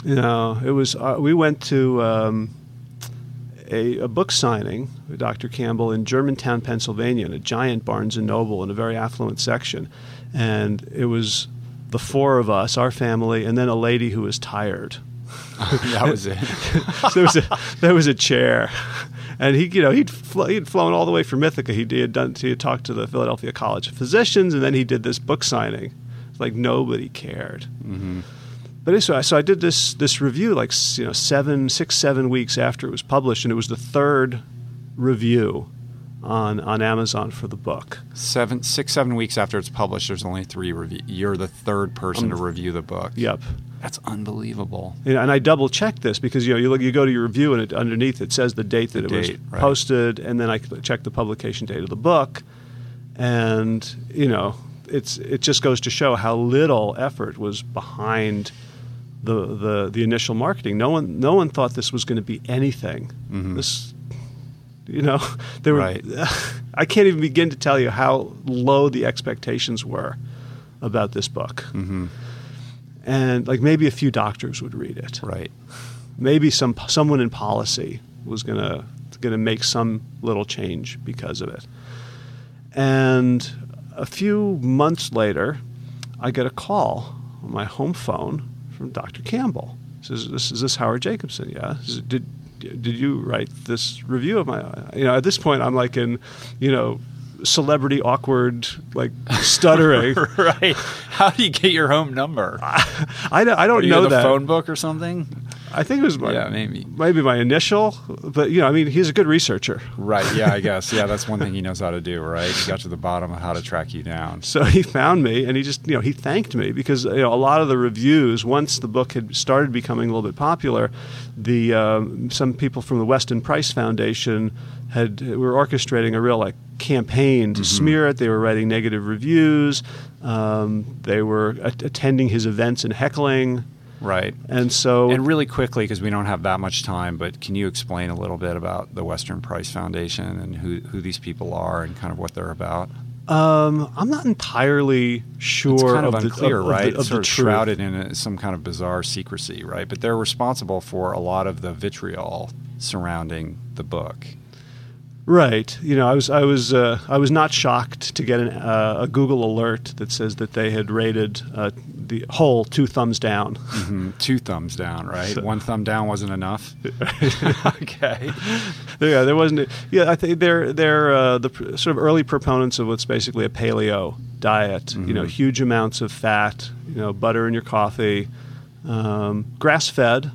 You know, it was. Uh, we went to. Um, a, a, book signing with Dr. Campbell in Germantown, Pennsylvania, in a giant Barnes and Noble in a very affluent section, and it was the four of us, our family, and then a lady who was tired. that was it. so there was a there was a chair, and he you know he'd fl- he'd flown all the way from Ithaca. He, he had done he had talked to the Philadelphia College of Physicians, and then he did this book signing. Like nobody cared. Mm-hmm. But anyway, so I did this this review like you know seven six seven weeks after it was published, and it was the third review on on Amazon for the book. Seven six seven weeks after it's published, there's only three review. You're the third person um, to review the book. Yep. That's unbelievable. And I double checked this because you know you look, you go to your review and it, underneath it says the date that the it date, was right. posted, and then I check the publication date of the book, and you know it's it just goes to show how little effort was behind the the the initial marketing. No one no one thought this was going to be anything. Mm-hmm. This you know there were right. I can't even begin to tell you how low the expectations were about this book. Mm-hmm. And like maybe a few doctors would read it. Right. Maybe some someone in policy was going to going to make some little change because of it. And a few months later, I get a call on my home phone from Dr. Campbell. He says, "This is this Howard Jacobson? Yeah. Says, did did you write this review of my? You know, at this point, I'm like in, you know, celebrity awkward like stuttering. right. How do you get your home number? I, I don't, I don't know that phone book or something. I think it was my yeah maybe maybe my initial, but you know I mean he's a good researcher. Right. Yeah. I guess. Yeah. That's one thing he knows how to do. Right. He got to the bottom of how to track you down. So he found me and he just you know he thanked me because you know a lot of the reviews once the book had started becoming a little bit popular, the um, some people from the Weston Price Foundation had we were orchestrating a real like campaign to mm-hmm. smear it. They were writing negative reviews. Um, they were a- attending his events and heckling. Right. And so. And really quickly, because we don't have that much time, but can you explain a little bit about the Weston Price Foundation and who, who these people are and kind of what they're about? Um, I'm not entirely sure. It's kind of, of unclear, the, right? Of the, of sort of shrouded in a, some kind of bizarre secrecy, right? But they're responsible for a lot of the vitriol surrounding the book. Right. You know, I was I was uh, I was not shocked to get an, uh, a Google alert that says that they had rated uh, the whole two thumbs down. Mm-hmm. Two thumbs down, right? So, One thumb down wasn't enough. okay. Yeah, there wasn't. Yeah, I think they're they're uh, the sort of early proponents of what's basically a paleo diet. Mm-hmm. You know, huge amounts of fat. You know, butter in your coffee, um, grass fed.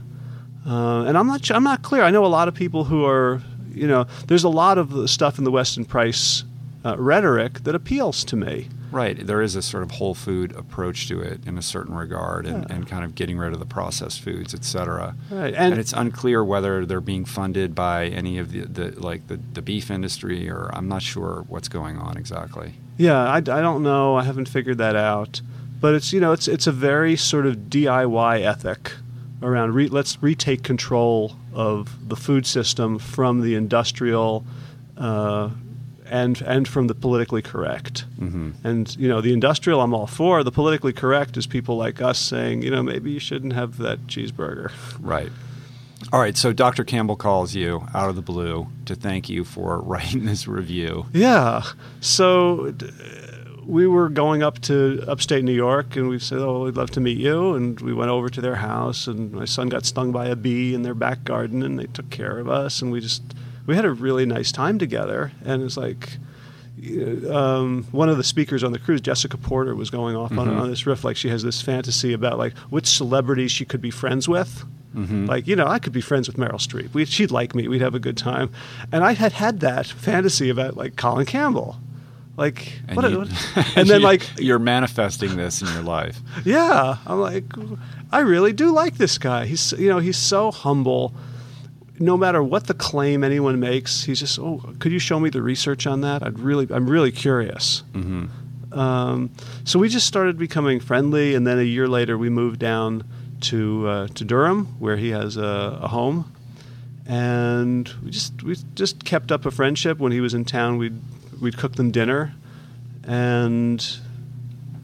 Uh, and I'm not I'm not clear. I know a lot of people who are you know, there's a lot of the stuff in the Weston Price uh, rhetoric that appeals to me. Right. There is a sort of whole food approach to it in a certain regard and, yeah. and kind of getting rid of the processed foods, et cetera. Right. And, and, it's unclear whether they're being funded by any of the, the like the, the beef industry or I'm not sure what's going on exactly. Yeah, I, I don't know. I haven't figured that out. But it's, you know, it's, it's a very sort of DIY ethic around re- let's retake control of the food system from the industrial uh, and and from the politically correct. Mm-hmm. And you know, the industrial I'm all for. The politically correct is people like us saying, you know, maybe you shouldn't have that cheeseburger. Right. All right, so Dr. Campbell calls you out of the blue to thank you for writing this review. Yeah. So we were going up to upstate New York, and we said, "Oh, we'd love to meet you." And we went over to their house, and my son got stung by a bee in their back garden, and they took care of us, and we just we had a really nice time together. And it's like um, one of the speakers on the cruise, Jessica Porter, was going off mm-hmm. on, on this riff. Like she has this fantasy about like which celebrities she could be friends with. Mm-hmm. Like, you know, I could be friends with Meryl Streep. We, she'd like me. We'd have a good time. And I had had that fantasy about, like, Colin Campbell. Like, and, what, you, what? and then like you're manifesting this in your life. Yeah, I'm like, I really do like this guy. He's you know he's so humble. No matter what the claim anyone makes, he's just oh, could you show me the research on that? I'd really, I'm really curious. Mm-hmm. Um, so we just started becoming friendly, and then a year later, we moved down to uh, to Durham, where he has a, a home, and we just we just kept up a friendship. When he was in town, we'd we'd cook them dinner, and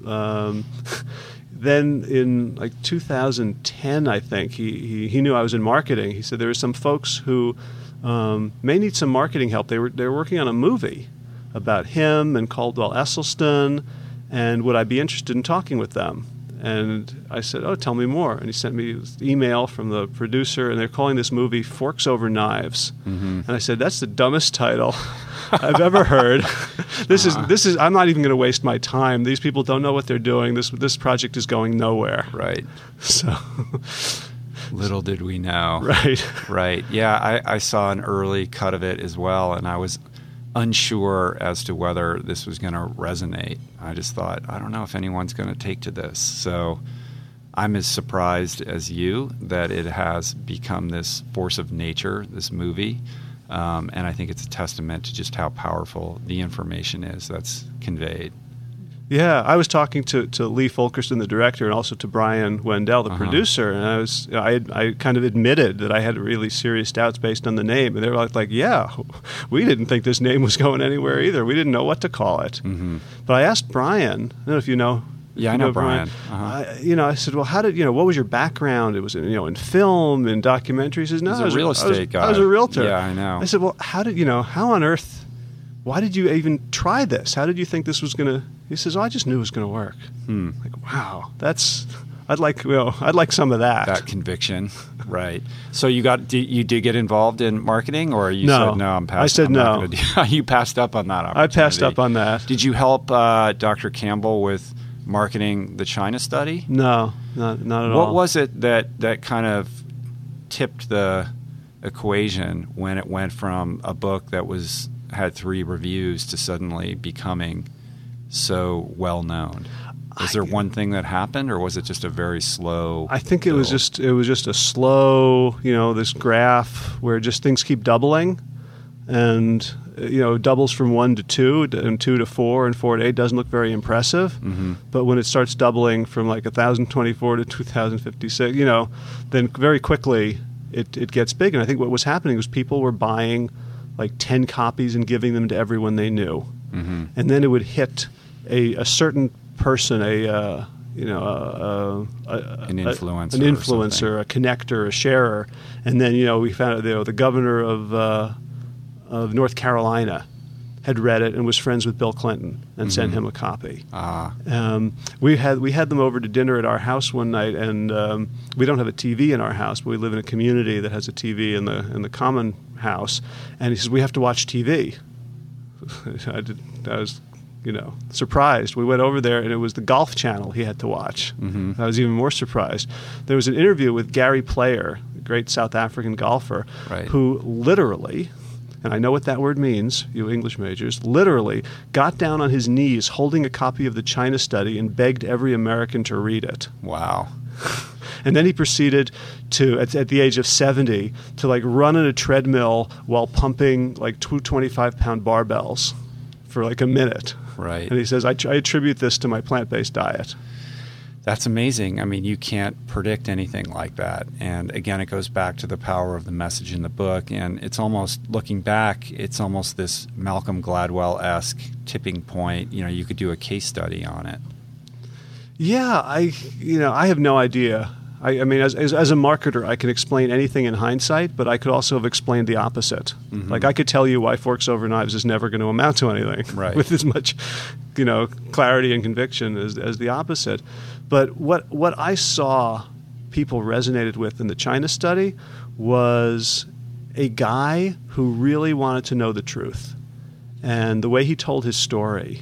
um, then in like 2010, I think he, he, he knew I was in marketing. He said there were some folks who um, may need some marketing help. They were they were working on a movie about him and Caldwell Esselstyn, and would I be interested in talking with them? And I said, "Oh, tell me more." And he sent me email from the producer, and they're calling this movie "Forks Over Knives." Mm-hmm. And I said, "That's the dumbest title I've ever heard. this uh-huh. is this is. I'm not even going to waste my time. These people don't know what they're doing. This this project is going nowhere." Right. So. Little did we know. Right. Right. Yeah, I, I saw an early cut of it as well, and I was unsure as to whether this was going to resonate. I just thought, I don't know if anyone's going to take to this. So I'm as surprised as you that it has become this force of nature, this movie. Um, and I think it's a testament to just how powerful the information is that's conveyed. Yeah, I was talking to, to Lee Fulkerson, the director, and also to Brian Wendell, the uh-huh. producer, and I was I I kind of admitted that I had really serious doubts based on the name, and they were like, like yeah, we didn't think this name was going anywhere either. We didn't know what to call it. Mm-hmm. But I asked Brian. I don't know if you know. Yeah, I know, know Brian. Brian. Uh-huh. I, you know, I said, well, how did you know? What was your background? It was in, you know in film, and documentaries. He says, no, He's a real estate I was, guy. I was a realtor. Yeah, I know. I said, well, how did you know? How on earth? Why did you even try this? How did you think this was going to? He says, oh, I just knew it was going to work. Hmm. Like, wow, that's. I'd like, you know, I'd like some of that. That conviction, right? So you got, did, you did get involved in marketing, or you no. said no? I'm passed. I said I'm no. You passed up on that. I passed up on that. Did you help uh, Dr. Campbell with marketing the China study? No, not not at what all. What was it that that kind of tipped the equation when it went from a book that was had three reviews to suddenly becoming so well known? Was there one thing that happened, or was it just a very slow? I think it build? was just it was just a slow, you know, this graph where just things keep doubling, and you know, doubles from one to two, and two to four, and four to eight doesn't look very impressive. Mm-hmm. But when it starts doubling from like 1024 to 2056, you know, then very quickly it, it gets big. And I think what was happening was people were buying like 10 copies and giving them to everyone they knew. Mm-hmm. And then it would hit a, a certain person, a, uh, you know, a, a, an influencer, an influencer, a connector, a sharer, and then you know we found out you know, the governor of uh, of North Carolina had read it and was friends with Bill Clinton and mm-hmm. sent him a copy. Ah. Um, we had we had them over to dinner at our house one night, and um, we don't have a TV in our house, but we live in a community that has a TV in the in the common house. And he says we have to watch TV. I, did, I was you know, surprised. We went over there, and it was the Golf Channel he had to watch. Mm-hmm. I was even more surprised. There was an interview with Gary Player, a great South African golfer, right. who literally, and I know what that word means, you English majors, literally got down on his knees holding a copy of the China Study and begged every American to read it. Wow. and then he proceeded to at, at, the age of 70 to like run in a treadmill while pumping like two 25 pound barbells for like a minute Right. And he says, I, I attribute this to my plant based diet. That's amazing. I mean, you can't predict anything like that. And again, it goes back to the power of the message in the book. And it's almost looking back, it's almost this Malcolm Gladwell esque tipping point. You know, you could do a case study on it. Yeah, I you know I have no idea I, I mean, as, as, as, a marketer, I can explain anything in hindsight, but I could also have explained the opposite. Mm-hmm. Like I could tell you why forks over knives is never going to amount to anything, right. with as much, you know, clarity and conviction as, as the opposite. But what what I saw people resonated with in the China study was a guy who really wanted to know the truth, and the way he told his story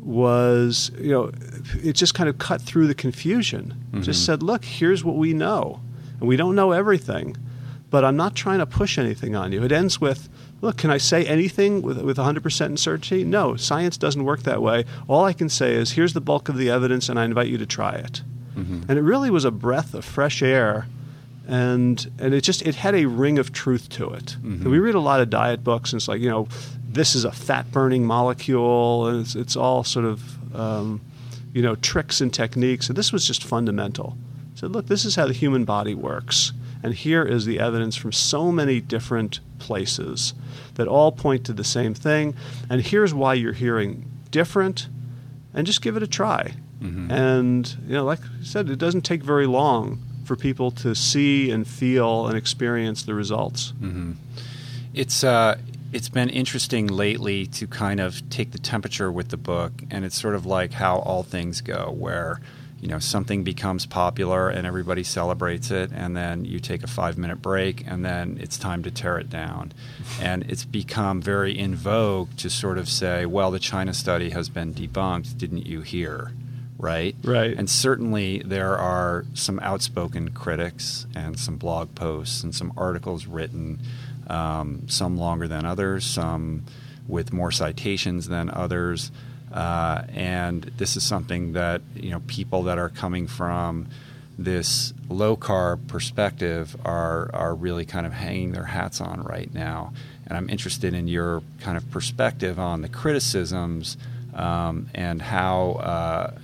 was, you know, it just kind of cut through the confusion. Mm-hmm. Just said, look, here's what we know. And we don't know everything, but I'm not trying to push anything on you. It ends with, look, can I say anything with, with 100% certainty? No, science doesn't work that way. All I can say is, here's the bulk of the evidence, and I invite you to try it. Mm-hmm. And it really was a breath of fresh air and and it just it had a ring of truth to it. Mm-hmm. we read a lot of diet books, and it's like you know this is a fat burning molecule, and it's, it's all sort of um, you know tricks and techniques. And this was just fundamental. So look, this is how the human body works, and here is the evidence from so many different places that all point to the same thing. And here's why you're hearing different, and just give it a try. Mm-hmm. And you know, like I said, it doesn't take very long for people to see and feel and experience the results. Mm-hmm. it's uh, it's been interesting lately to kind of take the temperature with the book, and it's sort of like how all things go, where you know something becomes popular and everybody celebrates it and then you take a five minute break and then it's time to tear it down. And it's become very in vogue to sort of say well the china study has been debunked didn't you hear right? Right. And certainly there are some outspoken critics and some blog posts and some articles written um, some longer than others some with more citations than others uh, and this is something that you know people that are coming from this low carb perspective are are really kind of hanging their hats on right now. And I'm interested in your kind of perspective on the criticisms um, and how uh,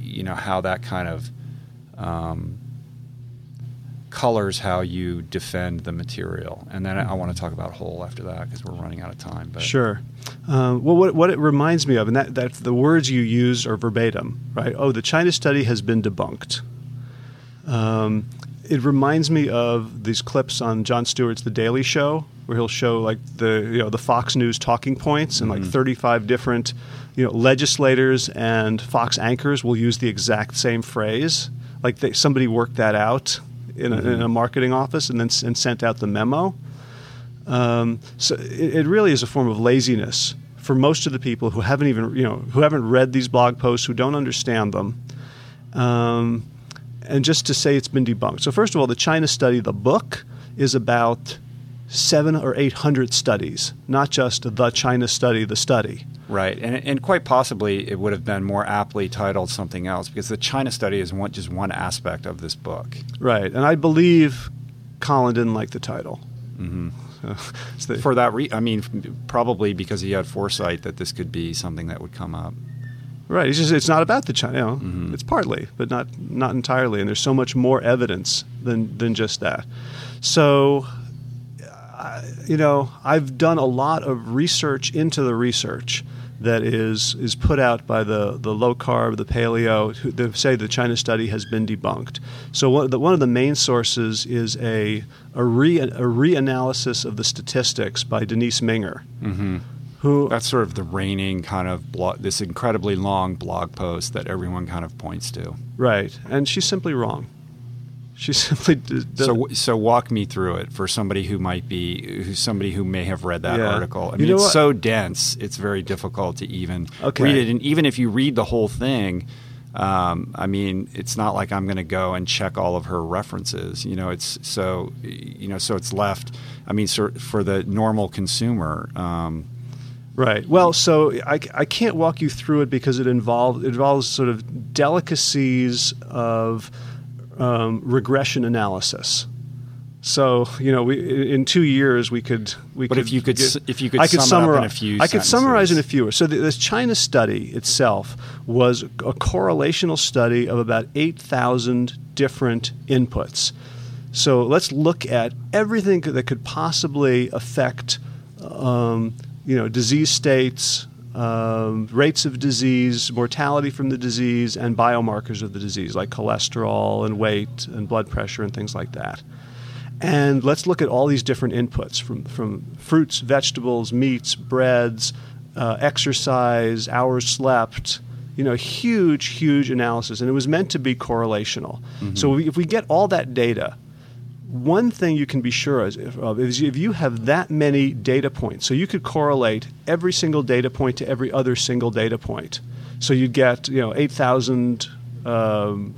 you know how that kind of um, colors how you defend the material. And then I, I want to talk about whole after that because we're running out of time. But. Sure. Um, well, what, what it reminds me of, and that, that the words you use are verbatim, right? Oh, the China study has been debunked. Um, it reminds me of these clips on Jon Stewart's The Daily Show, where he'll show like the you know the Fox News talking points, and mm-hmm. like 35 different you know legislators and Fox anchors will use the exact same phrase. Like they, somebody worked that out in a, mm-hmm. in a marketing office and then and sent out the memo. Um, so it, it, really is a form of laziness for most of the people who haven't even you know who haven't read these blog posts, who don't understand them. Um, and just to say it's been debunked. So first of all, the China study, the book, is about seven or eight hundred studies, not just the China study, the study. Right, and, and quite possibly it would have been more aptly titled something else because the China study is one, just one aspect of this book. Right, and I believe Colin didn't like the title. Mm-hmm. the, For that reason, I mean, probably because he had foresight that this could be something that would come up. Right, it's just it's not about the China. You know, mm-hmm. It's partly, but not not entirely. And there's so much more evidence than than just that. So you know, I've done a lot of research into the research that is is put out by the, the low carb, the paleo, who they say the China study has been debunked. So one of the, one of the main sources is a a, re, a reanalysis of the statistics by Denise Minger. Mm-hmm. Who, That's sort of the reigning kind of blog, this incredibly long blog post that everyone kind of points to. Right, and she's simply wrong. She simply so so walk me through it for somebody who might be who's somebody who may have read that yeah. article. I mean, it's what? so dense; it's very difficult to even okay. read it. And even if you read the whole thing, um, I mean, it's not like I'm going to go and check all of her references. You know, it's so you know, so it's left. I mean, so for the normal consumer. Um, Right. Well, so I, I can't walk you through it because it involves it involves sort of delicacies of um, regression analysis. So you know, we in two years we could we. But could if you could, get, if you could, I could summarize in a few. I could summarize in a few. So the, this China study itself was a correlational study of about eight thousand different inputs. So let's look at everything that could possibly affect, um, you know, disease states, um, rates of disease, mortality from the disease, and biomarkers of the disease, like cholesterol and weight and blood pressure and things like that. And let's look at all these different inputs from, from fruits, vegetables, meats, breads, uh, exercise, hours slept, you know, huge, huge analysis. And it was meant to be correlational. Mm-hmm. So if we get all that data, one thing you can be sure of is if you have that many data points, so you could correlate every single data point to every other single data point. So you'd get, you know, 8,000 um,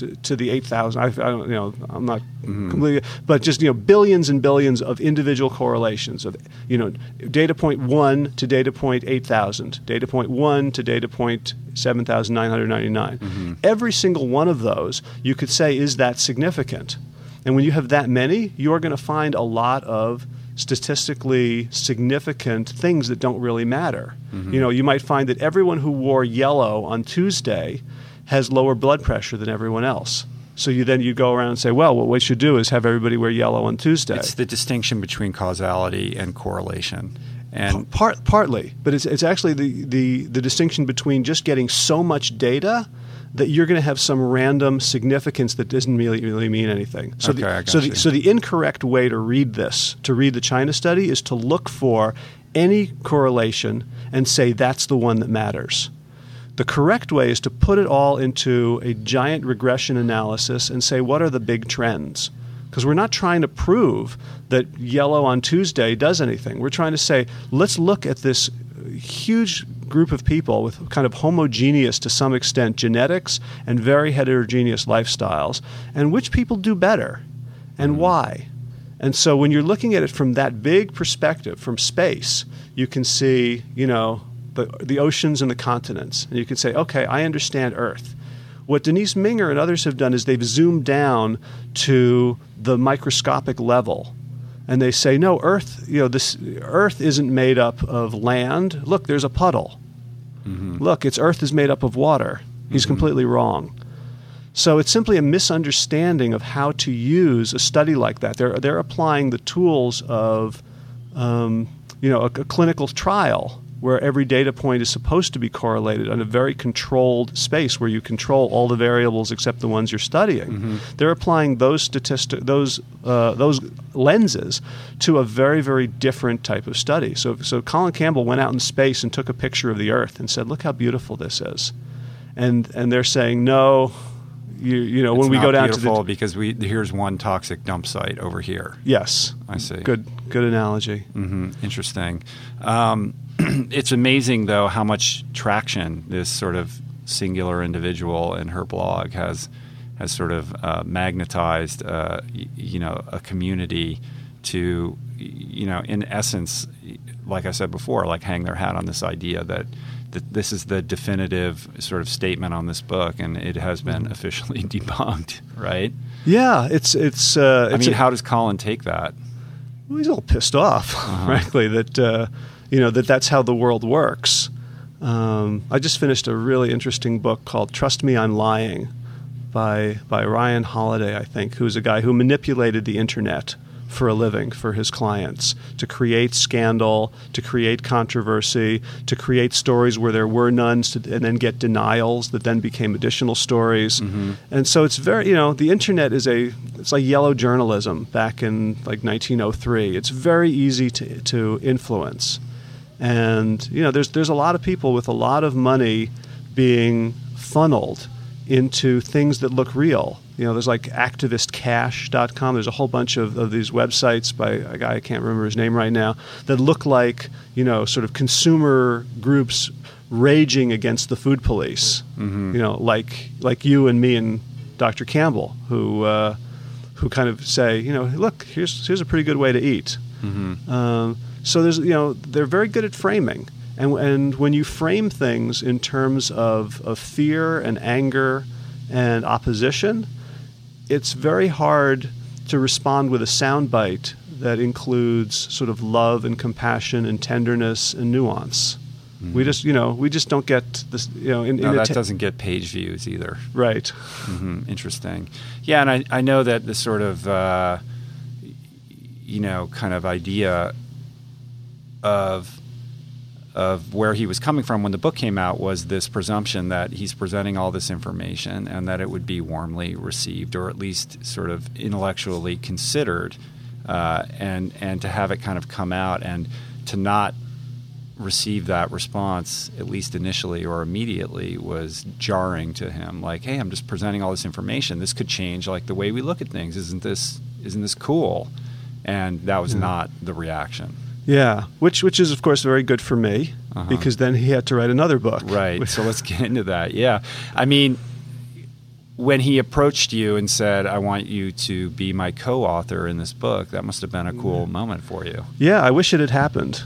to, to the 8,000. I, I, don't, you know, I'm not mm-hmm. completely, but just, you know, billions and billions of individual correlations of, you know, data point one to data point 8,000, data point one to data point 7,999. Mm-hmm. Every single one of those, you could say, is that significant? And when you have that many, you're going to find a lot of statistically significant things that don't really matter. Mm-hmm. You know, you might find that everyone who wore yellow on Tuesday has lower blood pressure than everyone else. So you then you go around and say, well, what we should do is have everybody wear yellow on Tuesday. It's the distinction between causality and correlation. And Part, partly, but it's, it's actually the, the, the distinction between just getting so much data that you're going to have some random significance that doesn't really, really mean anything. So, okay, the, so, the, so the incorrect way to read this, to read the China study, is to look for any correlation and say that's the one that matters. The correct way is to put it all into a giant regression analysis and say what are the big trends. Because we're not trying to prove that yellow on Tuesday does anything. We're trying to say, let's look at this huge group of people with kind of homogeneous to some extent genetics and very heterogeneous lifestyles, and which people do better and mm-hmm. why. And so when you're looking at it from that big perspective, from space, you can see, you know, the, the oceans and the continents. And you can say, okay, I understand Earth. What Denise Minger and others have done is they've zoomed down to the microscopic level and they say, no, Earth, you know, this Earth isn't made up of land. Look, there's a puddle. Mm-hmm. Look, its Earth is made up of water. He's mm-hmm. completely wrong. So it's simply a misunderstanding of how to use a study like that. They're they're applying the tools of, um, you know, a, a clinical trial where every data point is supposed to be correlated in a very controlled space where you control all the variables except the ones you're studying. Mm-hmm. They're applying those statistic those uh, those lenses to a very very different type of study. So so Colin Campbell went out in space and took a picture of the Earth and said, "Look how beautiful this is," and and they're saying no. You, you know it's when we go down to the beautiful because we here's one toxic dump site over here. Yes, I see. Good good analogy. Mm-hmm. Interesting. Um, it's amazing, though, how much traction this sort of singular individual in her blog has has sort of uh, magnetized, uh, y- you know, a community to, you know, in essence, like I said before, like hang their hat on this idea that that this is the definitive sort of statement on this book, and it has been mm-hmm. officially debunked, right? Yeah, it's it's. Uh, I it's mean, a, how does Colin take that? Well, he's all pissed off, uh-huh. frankly, that uh, you know that that's how the world works. Um, I just finished a really interesting book called "Trust Me, I'm Lying" by by Ryan Holiday, I think, who's a guy who manipulated the internet for a living for his clients to create scandal, to create controversy, to create stories where there were none, to, and then get denials that then became additional stories. Mm-hmm. And so it's very, you know, the internet is a, it's like yellow journalism back in like 1903. It's very easy to, to influence. And you know, there's there's a lot of people with a lot of money being funneled into things that look real. You know, there's like activistcash.com. There's a whole bunch of, of these websites by a guy I can't remember his name right now that look like you know sort of consumer groups raging against the food police. Mm-hmm. You know, like like you and me and Dr. Campbell, who uh, who kind of say, you know, look, here's here's a pretty good way to eat. Mm-hmm. Um, so there's you know they're very good at framing, and and when you frame things in terms of of fear and anger and opposition, it's very hard to respond with a soundbite that includes sort of love and compassion and tenderness and nuance. Mm-hmm. We just, you know, we just don't get this, you know. In, no, in that te- doesn't get page views either. Right. Mm-hmm. Interesting. Yeah, and I, I know that the sort of, uh, you know, kind of idea of of where he was coming from when the book came out was this presumption that he's presenting all this information and that it would be warmly received or at least sort of intellectually considered uh, and and to have it kind of come out and to not receive that response at least initially or immediately was jarring to him. Like hey i'm just presenting all this information. This could change like the way we look at things. Isn't this isn't this cool? And that was yeah. not the reaction yeah, which which is of course very good for me uh-huh. because then he had to write another book. Right. so let's get into that. Yeah, I mean, when he approached you and said, "I want you to be my co-author in this book," that must have been a cool yeah. moment for you. Yeah, I wish it had happened.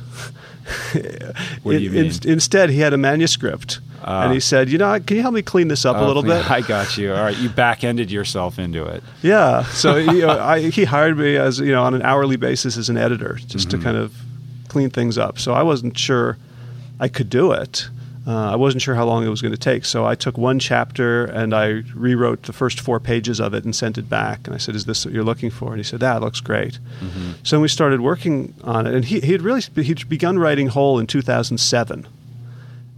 What do you mean? In, instead, he had a manuscript. Uh, and he said, "You know, can you help me clean this up a little bit?" I got you. All right, you back-ended yourself into it. Yeah. So he, uh, I, he hired me as you know on an hourly basis as an editor, just mm-hmm. to kind of clean things up. So I wasn't sure I could do it. Uh, I wasn't sure how long it was going to take. So I took one chapter and I rewrote the first four pages of it and sent it back. And I said, "Is this what you're looking for?" And he said, "That looks great." Mm-hmm. So we started working on it, and he he had really he'd begun writing Whole in 2007,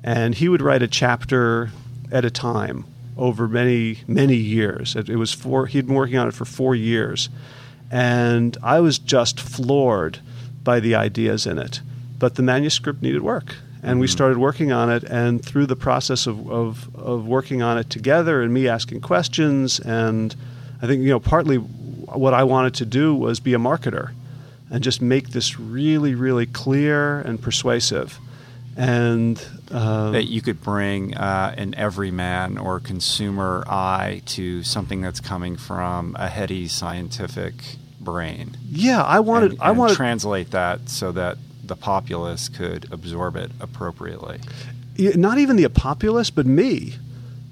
and he would write a chapter at a time over many many years. It, it was four. He'd been working on it for four years, and I was just floored by the ideas in it. But the manuscript needed work, and mm-hmm. we started working on it. And through the process of, of of working on it together, and me asking questions, and I think you know partly what I wanted to do was be a marketer and just make this really, really clear and persuasive. And um, that you could bring uh, an everyman or consumer eye to something that's coming from a heady scientific brain. Yeah, I wanted. And, I wanted translate that so that the populace could absorb it appropriately. Not even the populace, but me.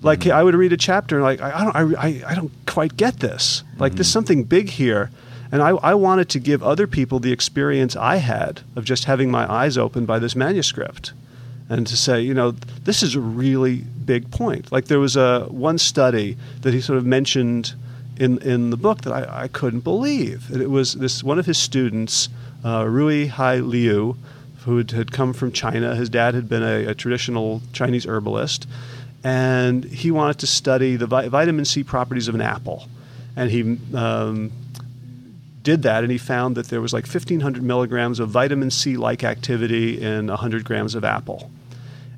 Like mm-hmm. I would read a chapter like I, don't I, I don't quite get this. Like mm-hmm. there's something big here, and I, I wanted to give other people the experience I had of just having my eyes opened by this manuscript, and to say you know this is a really big point. Like there was a one study that he sort of mentioned in in the book that I, I couldn't believe. It was this one of his students, uh, Rui Hai Liu, who had, come from China. His dad had been a, a traditional Chinese herbalist and he wanted to study the vi- vitamin C properties of an apple. And he um, did that, and he found that there was like 1,500 milligrams of vitamin C like activity in 100 grams of apple.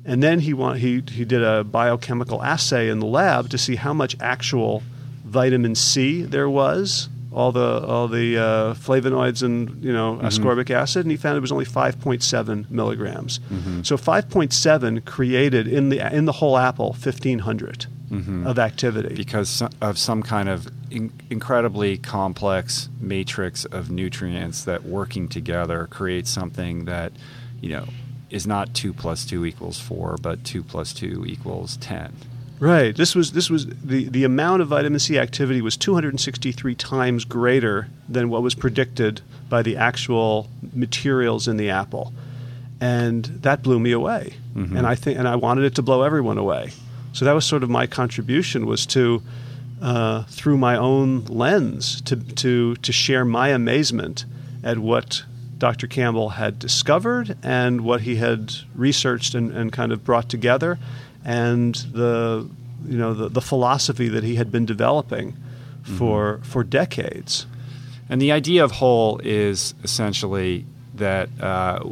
And then he, want, he, he did a biochemical assay in the lab to see how much actual vitamin C there was all the all the uh, flavonoids and you know mm-hmm. ascorbic acid, and he found it was only 5.7 milligrams. Mm-hmm. So 5.7 created in the in the whole apple 1500 mm-hmm. of activity because of some kind of in- incredibly complex matrix of nutrients that working together create something that you know is not two plus two equals four, but two plus two equals ten. Right. This was this was the, the amount of vitamin C activity was 263 times greater than what was predicted by the actual materials in the apple. And that blew me away. Mm-hmm. And I think and I wanted it to blow everyone away. So that was sort of my contribution was to uh, through my own lens to, to to share my amazement at what Dr. Campbell had discovered and what he had researched and, and kind of brought together and the you know the, the philosophy that he had been developing for mm-hmm. for decades. And the idea of whole is essentially that uh,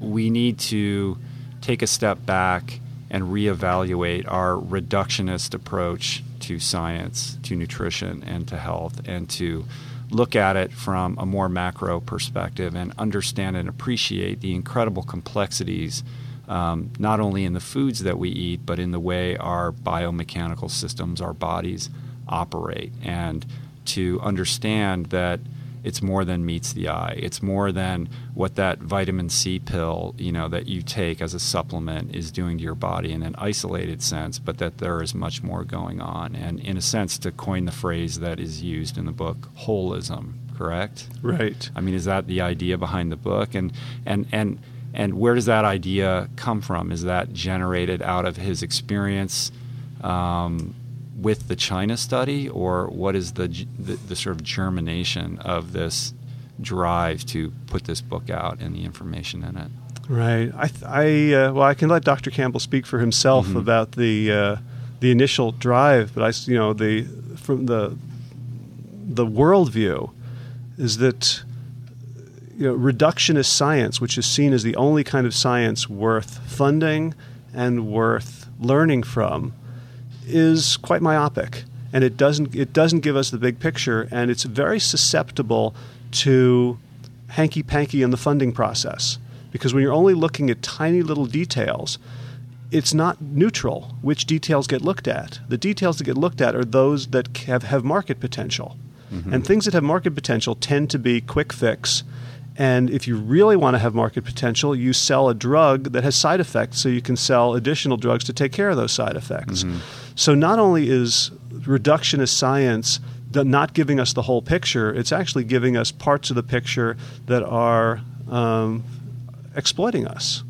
we need to take a step back and reevaluate our reductionist approach to science, to nutrition, and to health, and to look at it from a more macro perspective and understand and appreciate the incredible complexities um, not only in the foods that we eat, but in the way our biomechanical systems, our bodies operate, and to understand that it's more than meets the eye. It's more than what that vitamin C pill, you know, that you take as a supplement is doing to your body in an isolated sense, but that there is much more going on. And in a sense, to coin the phrase that is used in the book, holism, correct? Right. I mean, is that the idea behind the book? And and and and where does that idea come from? Is that generated out of his experience um, with the China study, or what is the, the, the sort of germination of this drive to put this book out and the information in it? Right. I, I uh, well, I can let Dr. Campbell speak for himself mm-hmm. about the uh, the initial drive, but I, you know, the from the the worldview is that you know, reductionist science, which is seen as the only kind of science worth funding and worth learning from, is quite myopic, and it doesn't it doesn't give us the big picture, and it's very susceptible to hanky panky in the funding process because when you're only looking at tiny little details. It's not neutral which details get looked at. The details that get looked at are those that have, have market potential. Mm-hmm. And things that have market potential tend to be quick fix and if you really want to have market potential, you sell a drug that has side effects so you can sell additional drugs to take care of those side effects. Mm-hmm. So not only is reductionist science not giving us the whole picture, it's actually giving us parts of the picture that are um, exploiting us.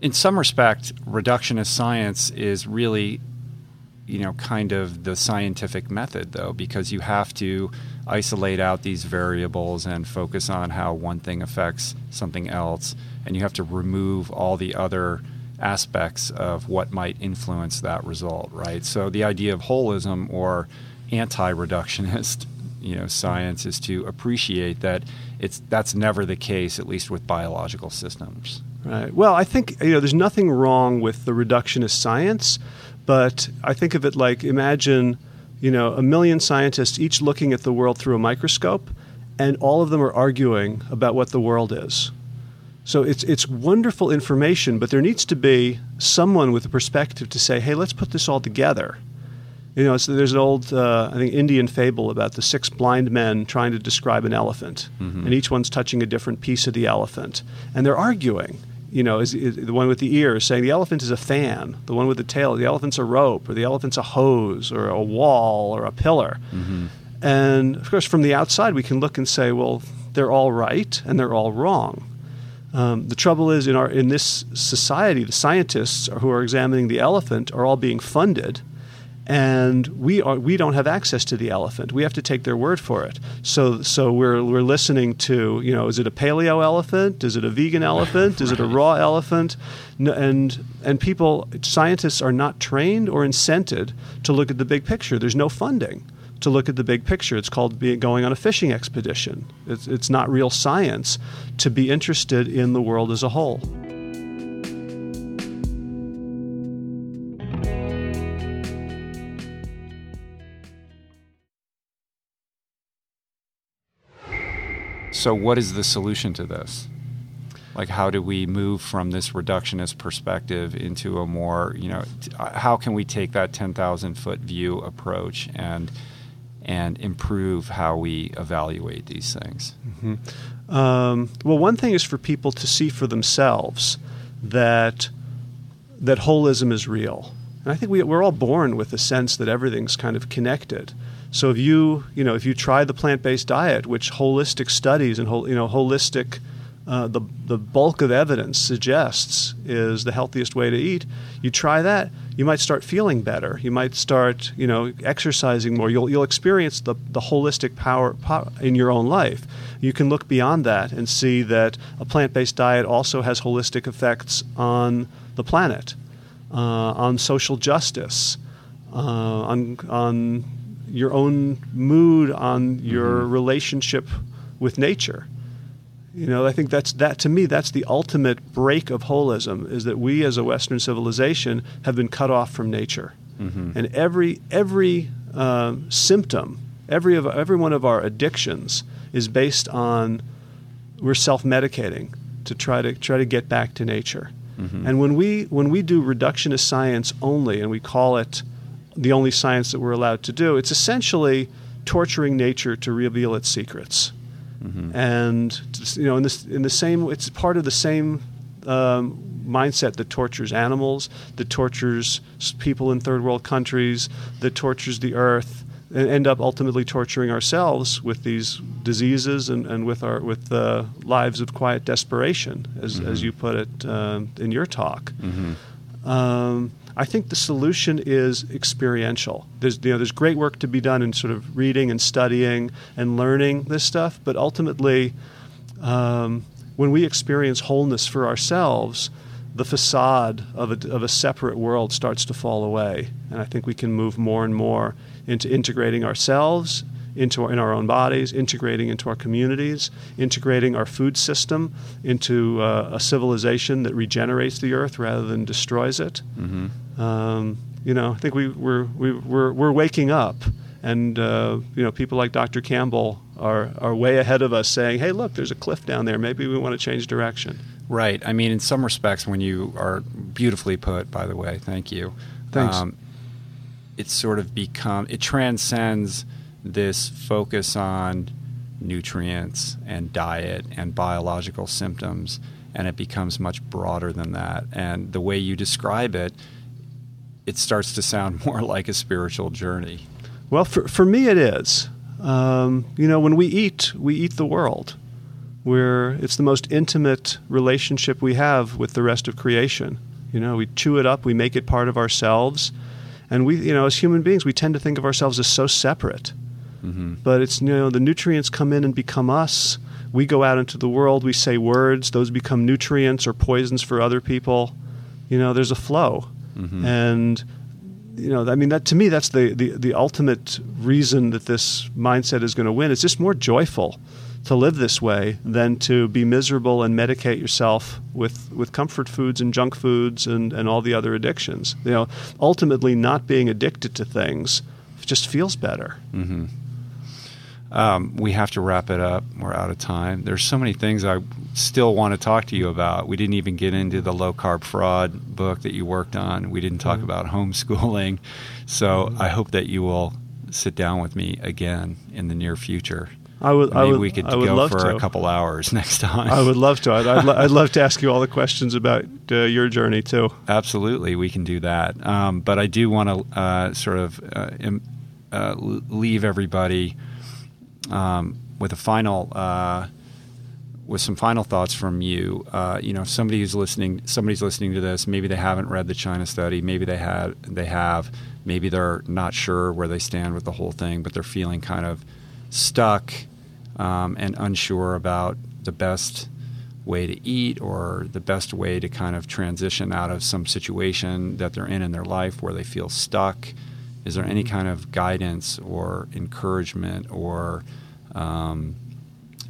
In some respect, reductionist science is really, you know, kind of the scientific method, though, because you have to isolate out these variables and focus on how one thing affects something else, and you have to remove all the other aspects of what might influence that result, right? So the idea of holism or anti-reductionist, you know, science is to appreciate that it's that's never the case, at least with biological systems. Right. Well, I think you know there's nothing wrong with the reductionist science, but I think of it like imagine you know a million scientists each looking at the world through a microscope, and all of them are arguing about what the world is. So it's it's wonderful information, but there needs to be someone with a perspective to say, "Hey, let's put this all together." You know, so there's an old, uh, I think, Indian fable about the six blind men trying to describe an elephant, mm-hmm. and each one's touching a different piece of the elephant, and they're arguing. You know, is, is the one with the ears saying the elephant is a fan, the one with the tail, the elephant's a rope, or the elephant's a hose, or a wall, or a pillar. Mm-hmm. And of course, from the outside, we can look and say, well, they're all right and they're all wrong. Um, the trouble is, in our in this society, the scientists who are examining the elephant are all being funded, and we are we don't have access to the elephant. We have to take their word for it. So so we're we're listening to you know is it a paleo elephant? Is it a vegan elephant? Is it a raw elephant? And and people scientists are not trained or incented to look at the big picture. There's no funding to look at the big picture. It's called being, going on a fishing expedition. It's, it's not real science to be interested in the world as a whole. So, what is the solution to this? Like, how do we move from this reductionist perspective into a more, you know, how can we take that 10,000 foot view approach and and improve how we evaluate these things? Mm-hmm. Um, well, one thing is for people to see for themselves that that holism is real. And I think we, we're all born with the sense that everything's kind of connected. So if you you know if you try the plant-based diet, which holistic studies and you know holistic uh, the the bulk of evidence suggests is the healthiest way to eat, you try that, you might start feeling better. You might start, you know, exercising more. You'll you'll experience the the holistic power, in your own life. You can look beyond that and see that a plant-based diet also has holistic effects on the planet, uh, on social justice, uh, on on your own mood, on your mm-hmm. relationship with nature. You know, I think that's that to me. That's the ultimate break of holism is that we, as a Western civilization, have been cut off from nature, mm-hmm. and every every uh, symptom, every of every one of our addictions is based on we're self-medicating to try to try to get back to nature. Mm-hmm. And when we when we do reductionist science only, and we call it the only science that we're allowed to do, it's essentially torturing nature to reveal its secrets. Mm-hmm. And you know, in this in the same, it's part of the same um, mindset that tortures animals, that tortures people in third world countries, that tortures the earth, and end up ultimately torturing ourselves with these diseases and, and with our with the lives of quiet desperation, as mm-hmm. as you put it uh, in your talk. Mm-hmm. Um, I think the solution is experiential. There's you know there's great work to be done in sort of reading and studying and learning this stuff, but ultimately, um, when we experience wholeness for ourselves, the facade of a, of a separate world starts to fall away, and I think we can move more and more into integrating ourselves into our, in our own bodies, integrating into our communities, integrating our food system into uh, a civilization that regenerates the earth rather than destroys it. Mm-hmm. Um, you know, I think we, we're, we, are we're, we're waking up. And uh, you know, people like Dr. Campbell are, are way ahead of us, saying, "Hey, look, there's a cliff down there. Maybe we want to change direction." Right. I mean, in some respects, when you are beautifully put, by the way, thank you. Thanks. Um, it's sort of become it transcends this focus on nutrients and diet and biological symptoms, and it becomes much broader than that. And the way you describe it, it starts to sound more like a spiritual journey. Well, for, for me, it is. Um, you know, when we eat, we eat the world. We're, it's the most intimate relationship we have with the rest of creation. You know, we chew it up, we make it part of ourselves. And we, you know, as human beings, we tend to think of ourselves as so separate. Mm-hmm. But it's you know the nutrients come in and become us. We go out into the world, we say words, those become nutrients or poisons for other people. You know, there's a flow, mm-hmm. and you know, I mean, that to me, that's the the, the ultimate reason that this mindset is going to win. It's just more joyful to live this way than to be miserable and medicate yourself with, with comfort foods and junk foods and, and all the other addictions. You know, ultimately, not being addicted to things just feels better. Mm-hmm. Um, we have to wrap it up. We're out of time. There's so many things I still want to talk to you about. We didn't even get into the low carb fraud book that you worked on. We didn't talk mm-hmm. about homeschooling. So mm-hmm. I hope that you will sit down with me again in the near future. I would. Maybe I would, we could I would go love for to. a couple hours next time. I would love to. I'd, I'd, lo- I'd love to ask you all the questions about uh, your journey too. Absolutely, we can do that. Um, but I do want to uh, sort of uh, uh, leave everybody um, with a final. Uh, with some final thoughts from you, uh, you know, if somebody who's listening, somebody's listening to this. Maybe they haven't read the China study. Maybe they had, they have. Maybe they're not sure where they stand with the whole thing, but they're feeling kind of stuck um, and unsure about the best way to eat or the best way to kind of transition out of some situation that they're in in their life where they feel stuck. Is there any kind of guidance or encouragement or um,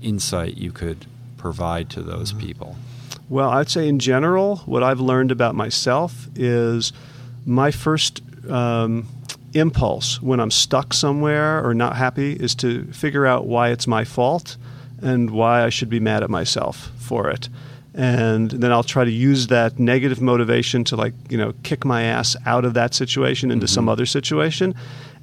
insight you could provide to those mm-hmm. people? Well, I'd say in general, what I've learned about myself is my first um, impulse when I'm stuck somewhere or not happy is to figure out why it's my fault and why I should be mad at myself for it. And then I'll try to use that negative motivation to, like, you know, kick my ass out of that situation into mm-hmm. some other situation.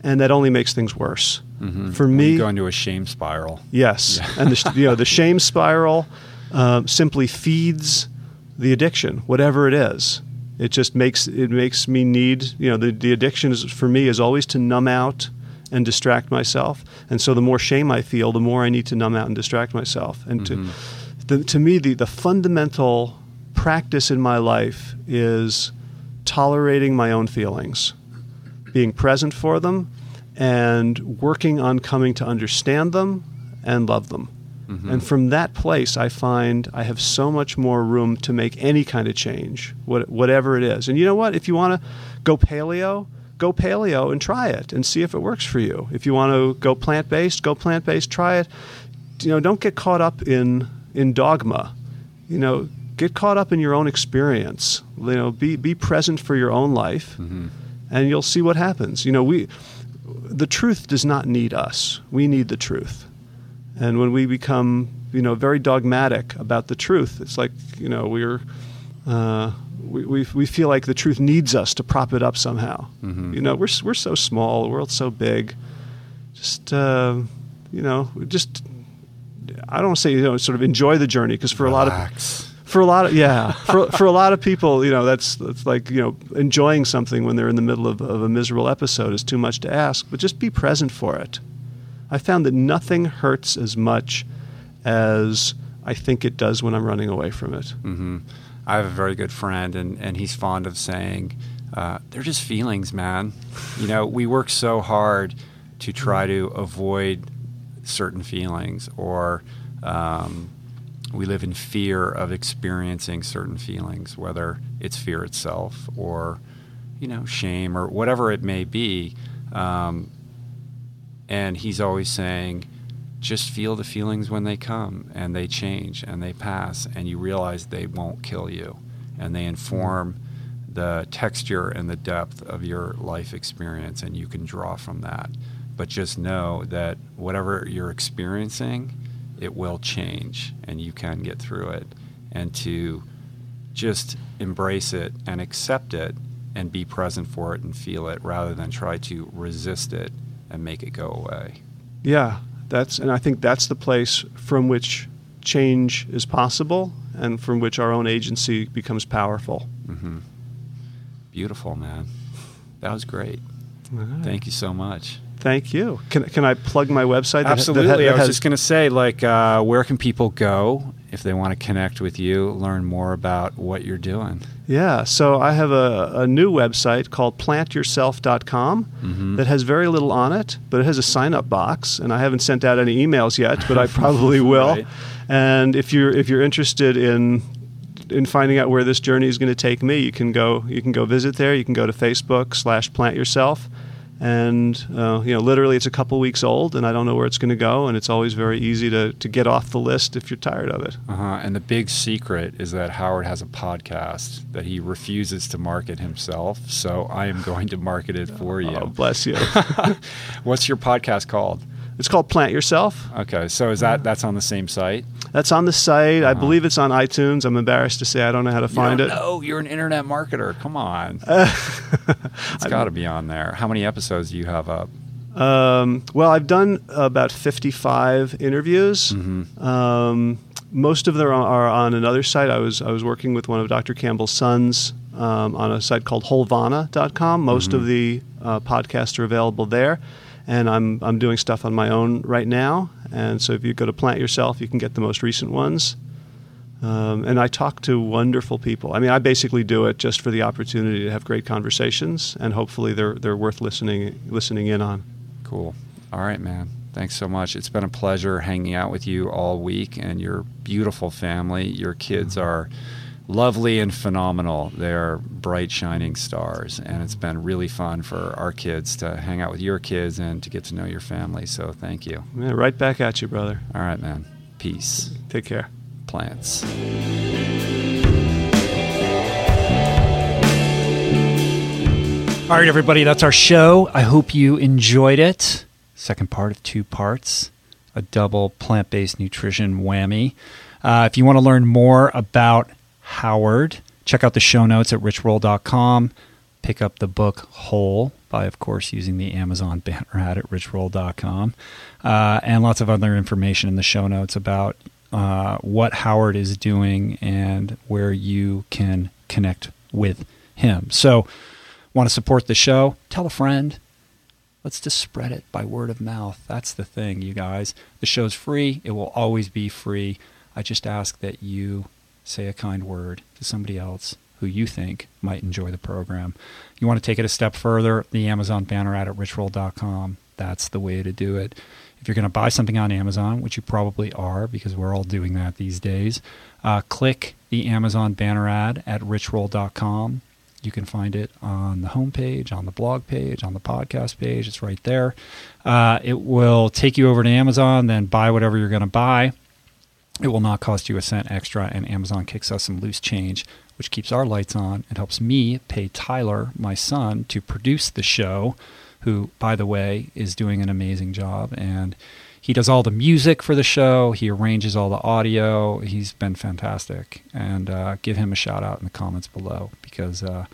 And that only makes things worse. Mm-hmm. For me, go into a shame spiral. Yes, yeah. and the, you know the shame spiral uh, simply feeds the addiction, whatever it is. It just makes it makes me need you know the the addiction is for me is always to numb out and distract myself, and so the more shame I feel, the more I need to numb out and distract myself. And mm-hmm. to the, to me, the the fundamental practice in my life is tolerating my own feelings, being present for them, and working on coming to understand them and love them. Mm-hmm. And from that place, I find I have so much more room to make any kind of change, whatever it is. And you know what? If you want to go paleo, go paleo and try it and see if it works for you. If you want to go plant based, go plant based, try it. You know, don't get caught up in in dogma. You know, get caught up in your own experience. You know, be be present for your own life, mm-hmm. and you'll see what happens. You know, we the truth does not need us. We need the truth. And when we become, you know, very dogmatic about the truth, it's like, you know, we're, uh, we, we, we feel like the truth needs us to prop it up somehow. Mm-hmm. You know, we're, we're so small, the world's so big. Just, uh, you know, just, I don't want to say, you know, sort of enjoy the journey because for Relax. a lot of for a lot of yeah for for a lot of people you know that's that's like you know enjoying something when they're in the middle of, of a miserable episode is too much to ask but just be present for it I found that nothing hurts as much as I think it does when I'm running away from it. Mm-hmm. I have a very good friend, and, and he's fond of saying, uh, they're just feelings, man. You know, we work so hard to try to avoid certain feelings, or um, we live in fear of experiencing certain feelings, whether it's fear itself or, you know, shame or whatever it may be. Um, and he's always saying, just feel the feelings when they come and they change and they pass, and you realize they won't kill you and they inform the texture and the depth of your life experience, and you can draw from that. But just know that whatever you're experiencing, it will change and you can get through it. And to just embrace it and accept it and be present for it and feel it rather than try to resist it and make it go away. Yeah, that's and I think that's the place from which change is possible and from which our own agency becomes powerful. Mm-hmm. Beautiful, man. That was great. Right. Thank you so much. Thank you. Can, can I plug my website? Absolutely. That, that, I was just going to say, like, uh, where can people go if they want to connect with you, learn more about what you're doing? Yeah. So I have a, a new website called plantyourself.com mm-hmm. that has very little on it, but it has a sign up box. And I haven't sent out any emails yet, but I probably will. right. And if you're if you're interested in in finding out where this journey is going to take me, you can go you can go visit there. You can go to Facebook slash Plant Yourself, and uh, you know literally it's a couple weeks old, and I don't know where it's going to go, and it's always very easy to to get off the list if you're tired of it. Uh-huh. And the big secret is that Howard has a podcast that he refuses to market himself, so I am going to market it for you. Oh, bless you. What's your podcast called? It's called Plant Yourself. Okay, so is that that's on the same site? That's on the site. Uh-huh. I believe it's on iTunes. I'm embarrassed to say I don't know how to find it. Oh, you're an internet marketer. Come on, it's got to be on there. How many episodes do you have up? Um, well, I've done about 55 interviews. Mm-hmm. Um, most of them are on another site. I was I was working with one of Dr. Campbell's sons um, on a site called Holvana.com. Most mm-hmm. of the uh, podcasts are available there and I'm I'm doing stuff on my own right now. And so if you go to Plant Yourself, you can get the most recent ones. Um, and I talk to wonderful people. I mean, I basically do it just for the opportunity to have great conversations, and hopefully they're they're worth listening listening in on. Cool. All right, man. Thanks so much. It's been a pleasure hanging out with you all week, and your beautiful family. Your kids are lovely and phenomenal. They're bright, shining stars, and it's been really fun for our kids to hang out with your kids and to get to know your family. So thank you. Yeah, right back at you, brother. All right, man. Peace. Take care. Plants. All right, everybody, that's our show. I hope you enjoyed it. Second part of two parts, a double plant based nutrition whammy. Uh, if you want to learn more about Howard. Check out the show notes at richroll.com. Pick up the book Whole by, of course, using the Amazon banner ad at richroll.com. Uh, and lots of other information in the show notes about uh, what Howard is doing and where you can connect with him. So, want to support the show? Tell a friend. Let's just spread it by word of mouth. That's the thing, you guys. The show's free, it will always be free. I just ask that you say a kind word to somebody else who you think might enjoy the program. You want to take it a step further, the Amazon banner ad at richroll.com. That's the way to do it. If you're going to buy something on Amazon, which you probably are because we're all doing that these days, uh, click the Amazon banner ad at richroll.com. You can find it on the homepage, on the blog page, on the podcast page. It's right there. Uh, it will take you over to Amazon, then buy whatever you're going to buy. It will not cost you a cent extra, and Amazon kicks us some loose change, which keeps our lights on and helps me pay Tyler, my son, to produce the show, who, by the way, is doing an amazing job. And he does all the music for the show, he arranges all the audio. He's been fantastic. And uh, give him a shout out in the comments below because. Uh,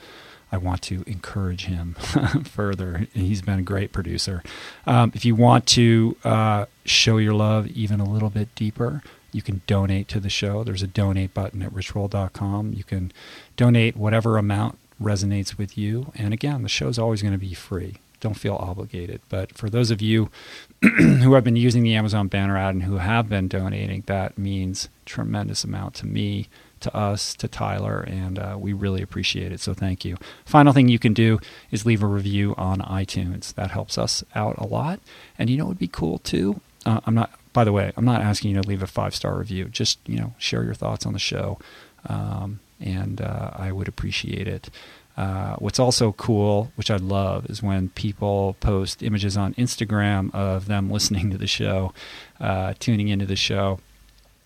I want to encourage him further. He's been a great producer. Um, if you want to uh, show your love even a little bit deeper, you can donate to the show. There's a donate button at richroll.com. You can donate whatever amount resonates with you. And again, the show is always going to be free. Don't feel obligated. But for those of you who have been using the Amazon banner ad and who have been donating, that means tremendous amount to me, to us, to Tyler, and uh, we really appreciate it. So thank you. Final thing you can do is leave a review on iTunes. That helps us out a lot. And you know what would be cool too? Uh, I'm not by the way, I'm not asking you to leave a five star review. Just you know, share your thoughts on the show, um, and uh, I would appreciate it. Uh, what's also cool, which I love, is when people post images on Instagram of them listening to the show, uh, tuning into the show,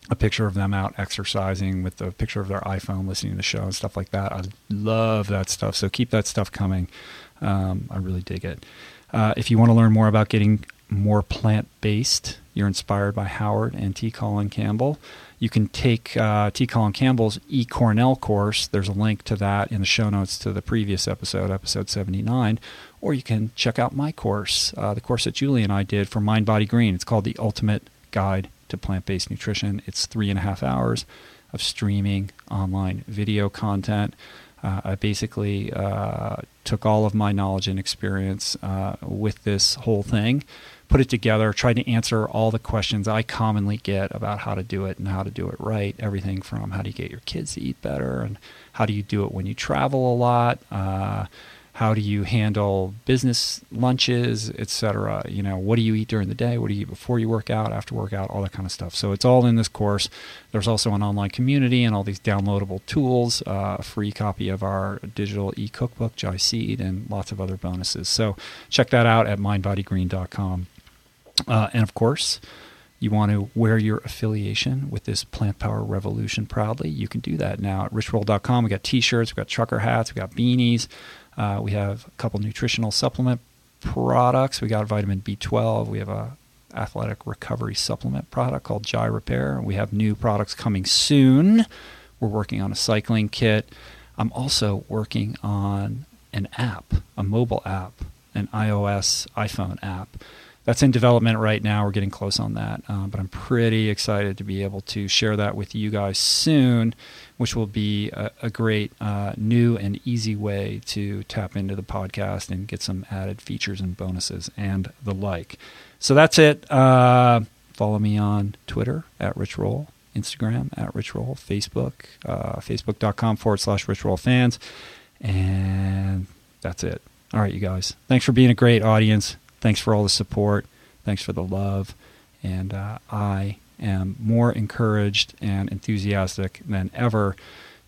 a picture of them out exercising with a picture of their iPhone listening to the show and stuff like that. I love that stuff. So keep that stuff coming. Um, I really dig it. Uh, if you want to learn more about getting more plant based, you're inspired by Howard and T. Colin Campbell. You can take uh, T. Colin Campbell's E. Cornell course. There's a link to that in the show notes to the previous episode, episode 79. Or you can check out my course, uh, the course that Julie and I did for Mind Body Green. It's called The Ultimate Guide to Plant Based Nutrition. It's three and a half hours of streaming online video content. Uh, I basically uh, took all of my knowledge and experience uh, with this whole thing put it together, tried to answer all the questions I commonly get about how to do it and how to do it right. Everything from how do you get your kids to eat better and how do you do it when you travel a lot. Uh, how do you handle business lunches, etc. You know, what do you eat during the day? What do you eat before you work out, after workout, all that kind of stuff. So it's all in this course. There's also an online community and all these downloadable tools, uh, a free copy of our digital e-cookbook, Jai Seed, and lots of other bonuses. So check that out at mindbodygreen.com. Uh, and of course, you want to wear your affiliation with this plant power revolution proudly, you can do that now at richroll.com. We got t-shirts, we got trucker hats, we got beanies, uh, we have a couple nutritional supplement products. We got vitamin B12. We have a athletic recovery supplement product called Jai Repair. We have new products coming soon. We're working on a cycling kit. I'm also working on an app, a mobile app, an iOS iPhone app that's in development right now. We're getting close on that, uh, but I'm pretty excited to be able to share that with you guys soon, which will be a, a great uh, new and easy way to tap into the podcast and get some added features and bonuses and the like. So that's it. Uh, follow me on Twitter at Rich Roll, Instagram at Rich Roll, Facebook, uh, facebook.com forward slash Rich Roll fans. And that's it. All right, you guys. Thanks for being a great audience. Thanks for all the support. Thanks for the love. And uh, I am more encouraged and enthusiastic than ever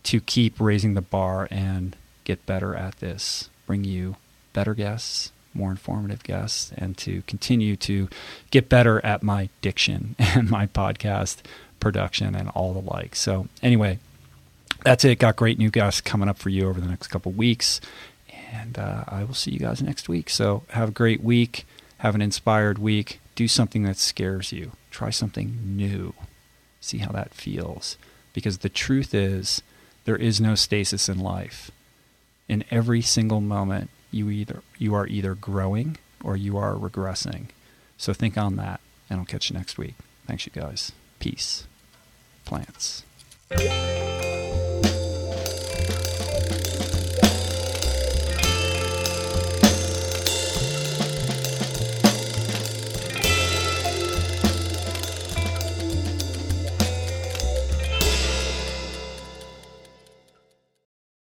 to keep raising the bar and get better at this. Bring you better guests, more informative guests, and to continue to get better at my diction and my podcast production and all the like. So, anyway, that's it. Got great new guests coming up for you over the next couple weeks. And uh, I will see you guys next week. So have a great week. Have an inspired week. Do something that scares you. Try something new. See how that feels. Because the truth is, there is no stasis in life. In every single moment, you either you are either growing or you are regressing. So think on that, and I'll catch you next week. Thanks, you guys. Peace. Plants.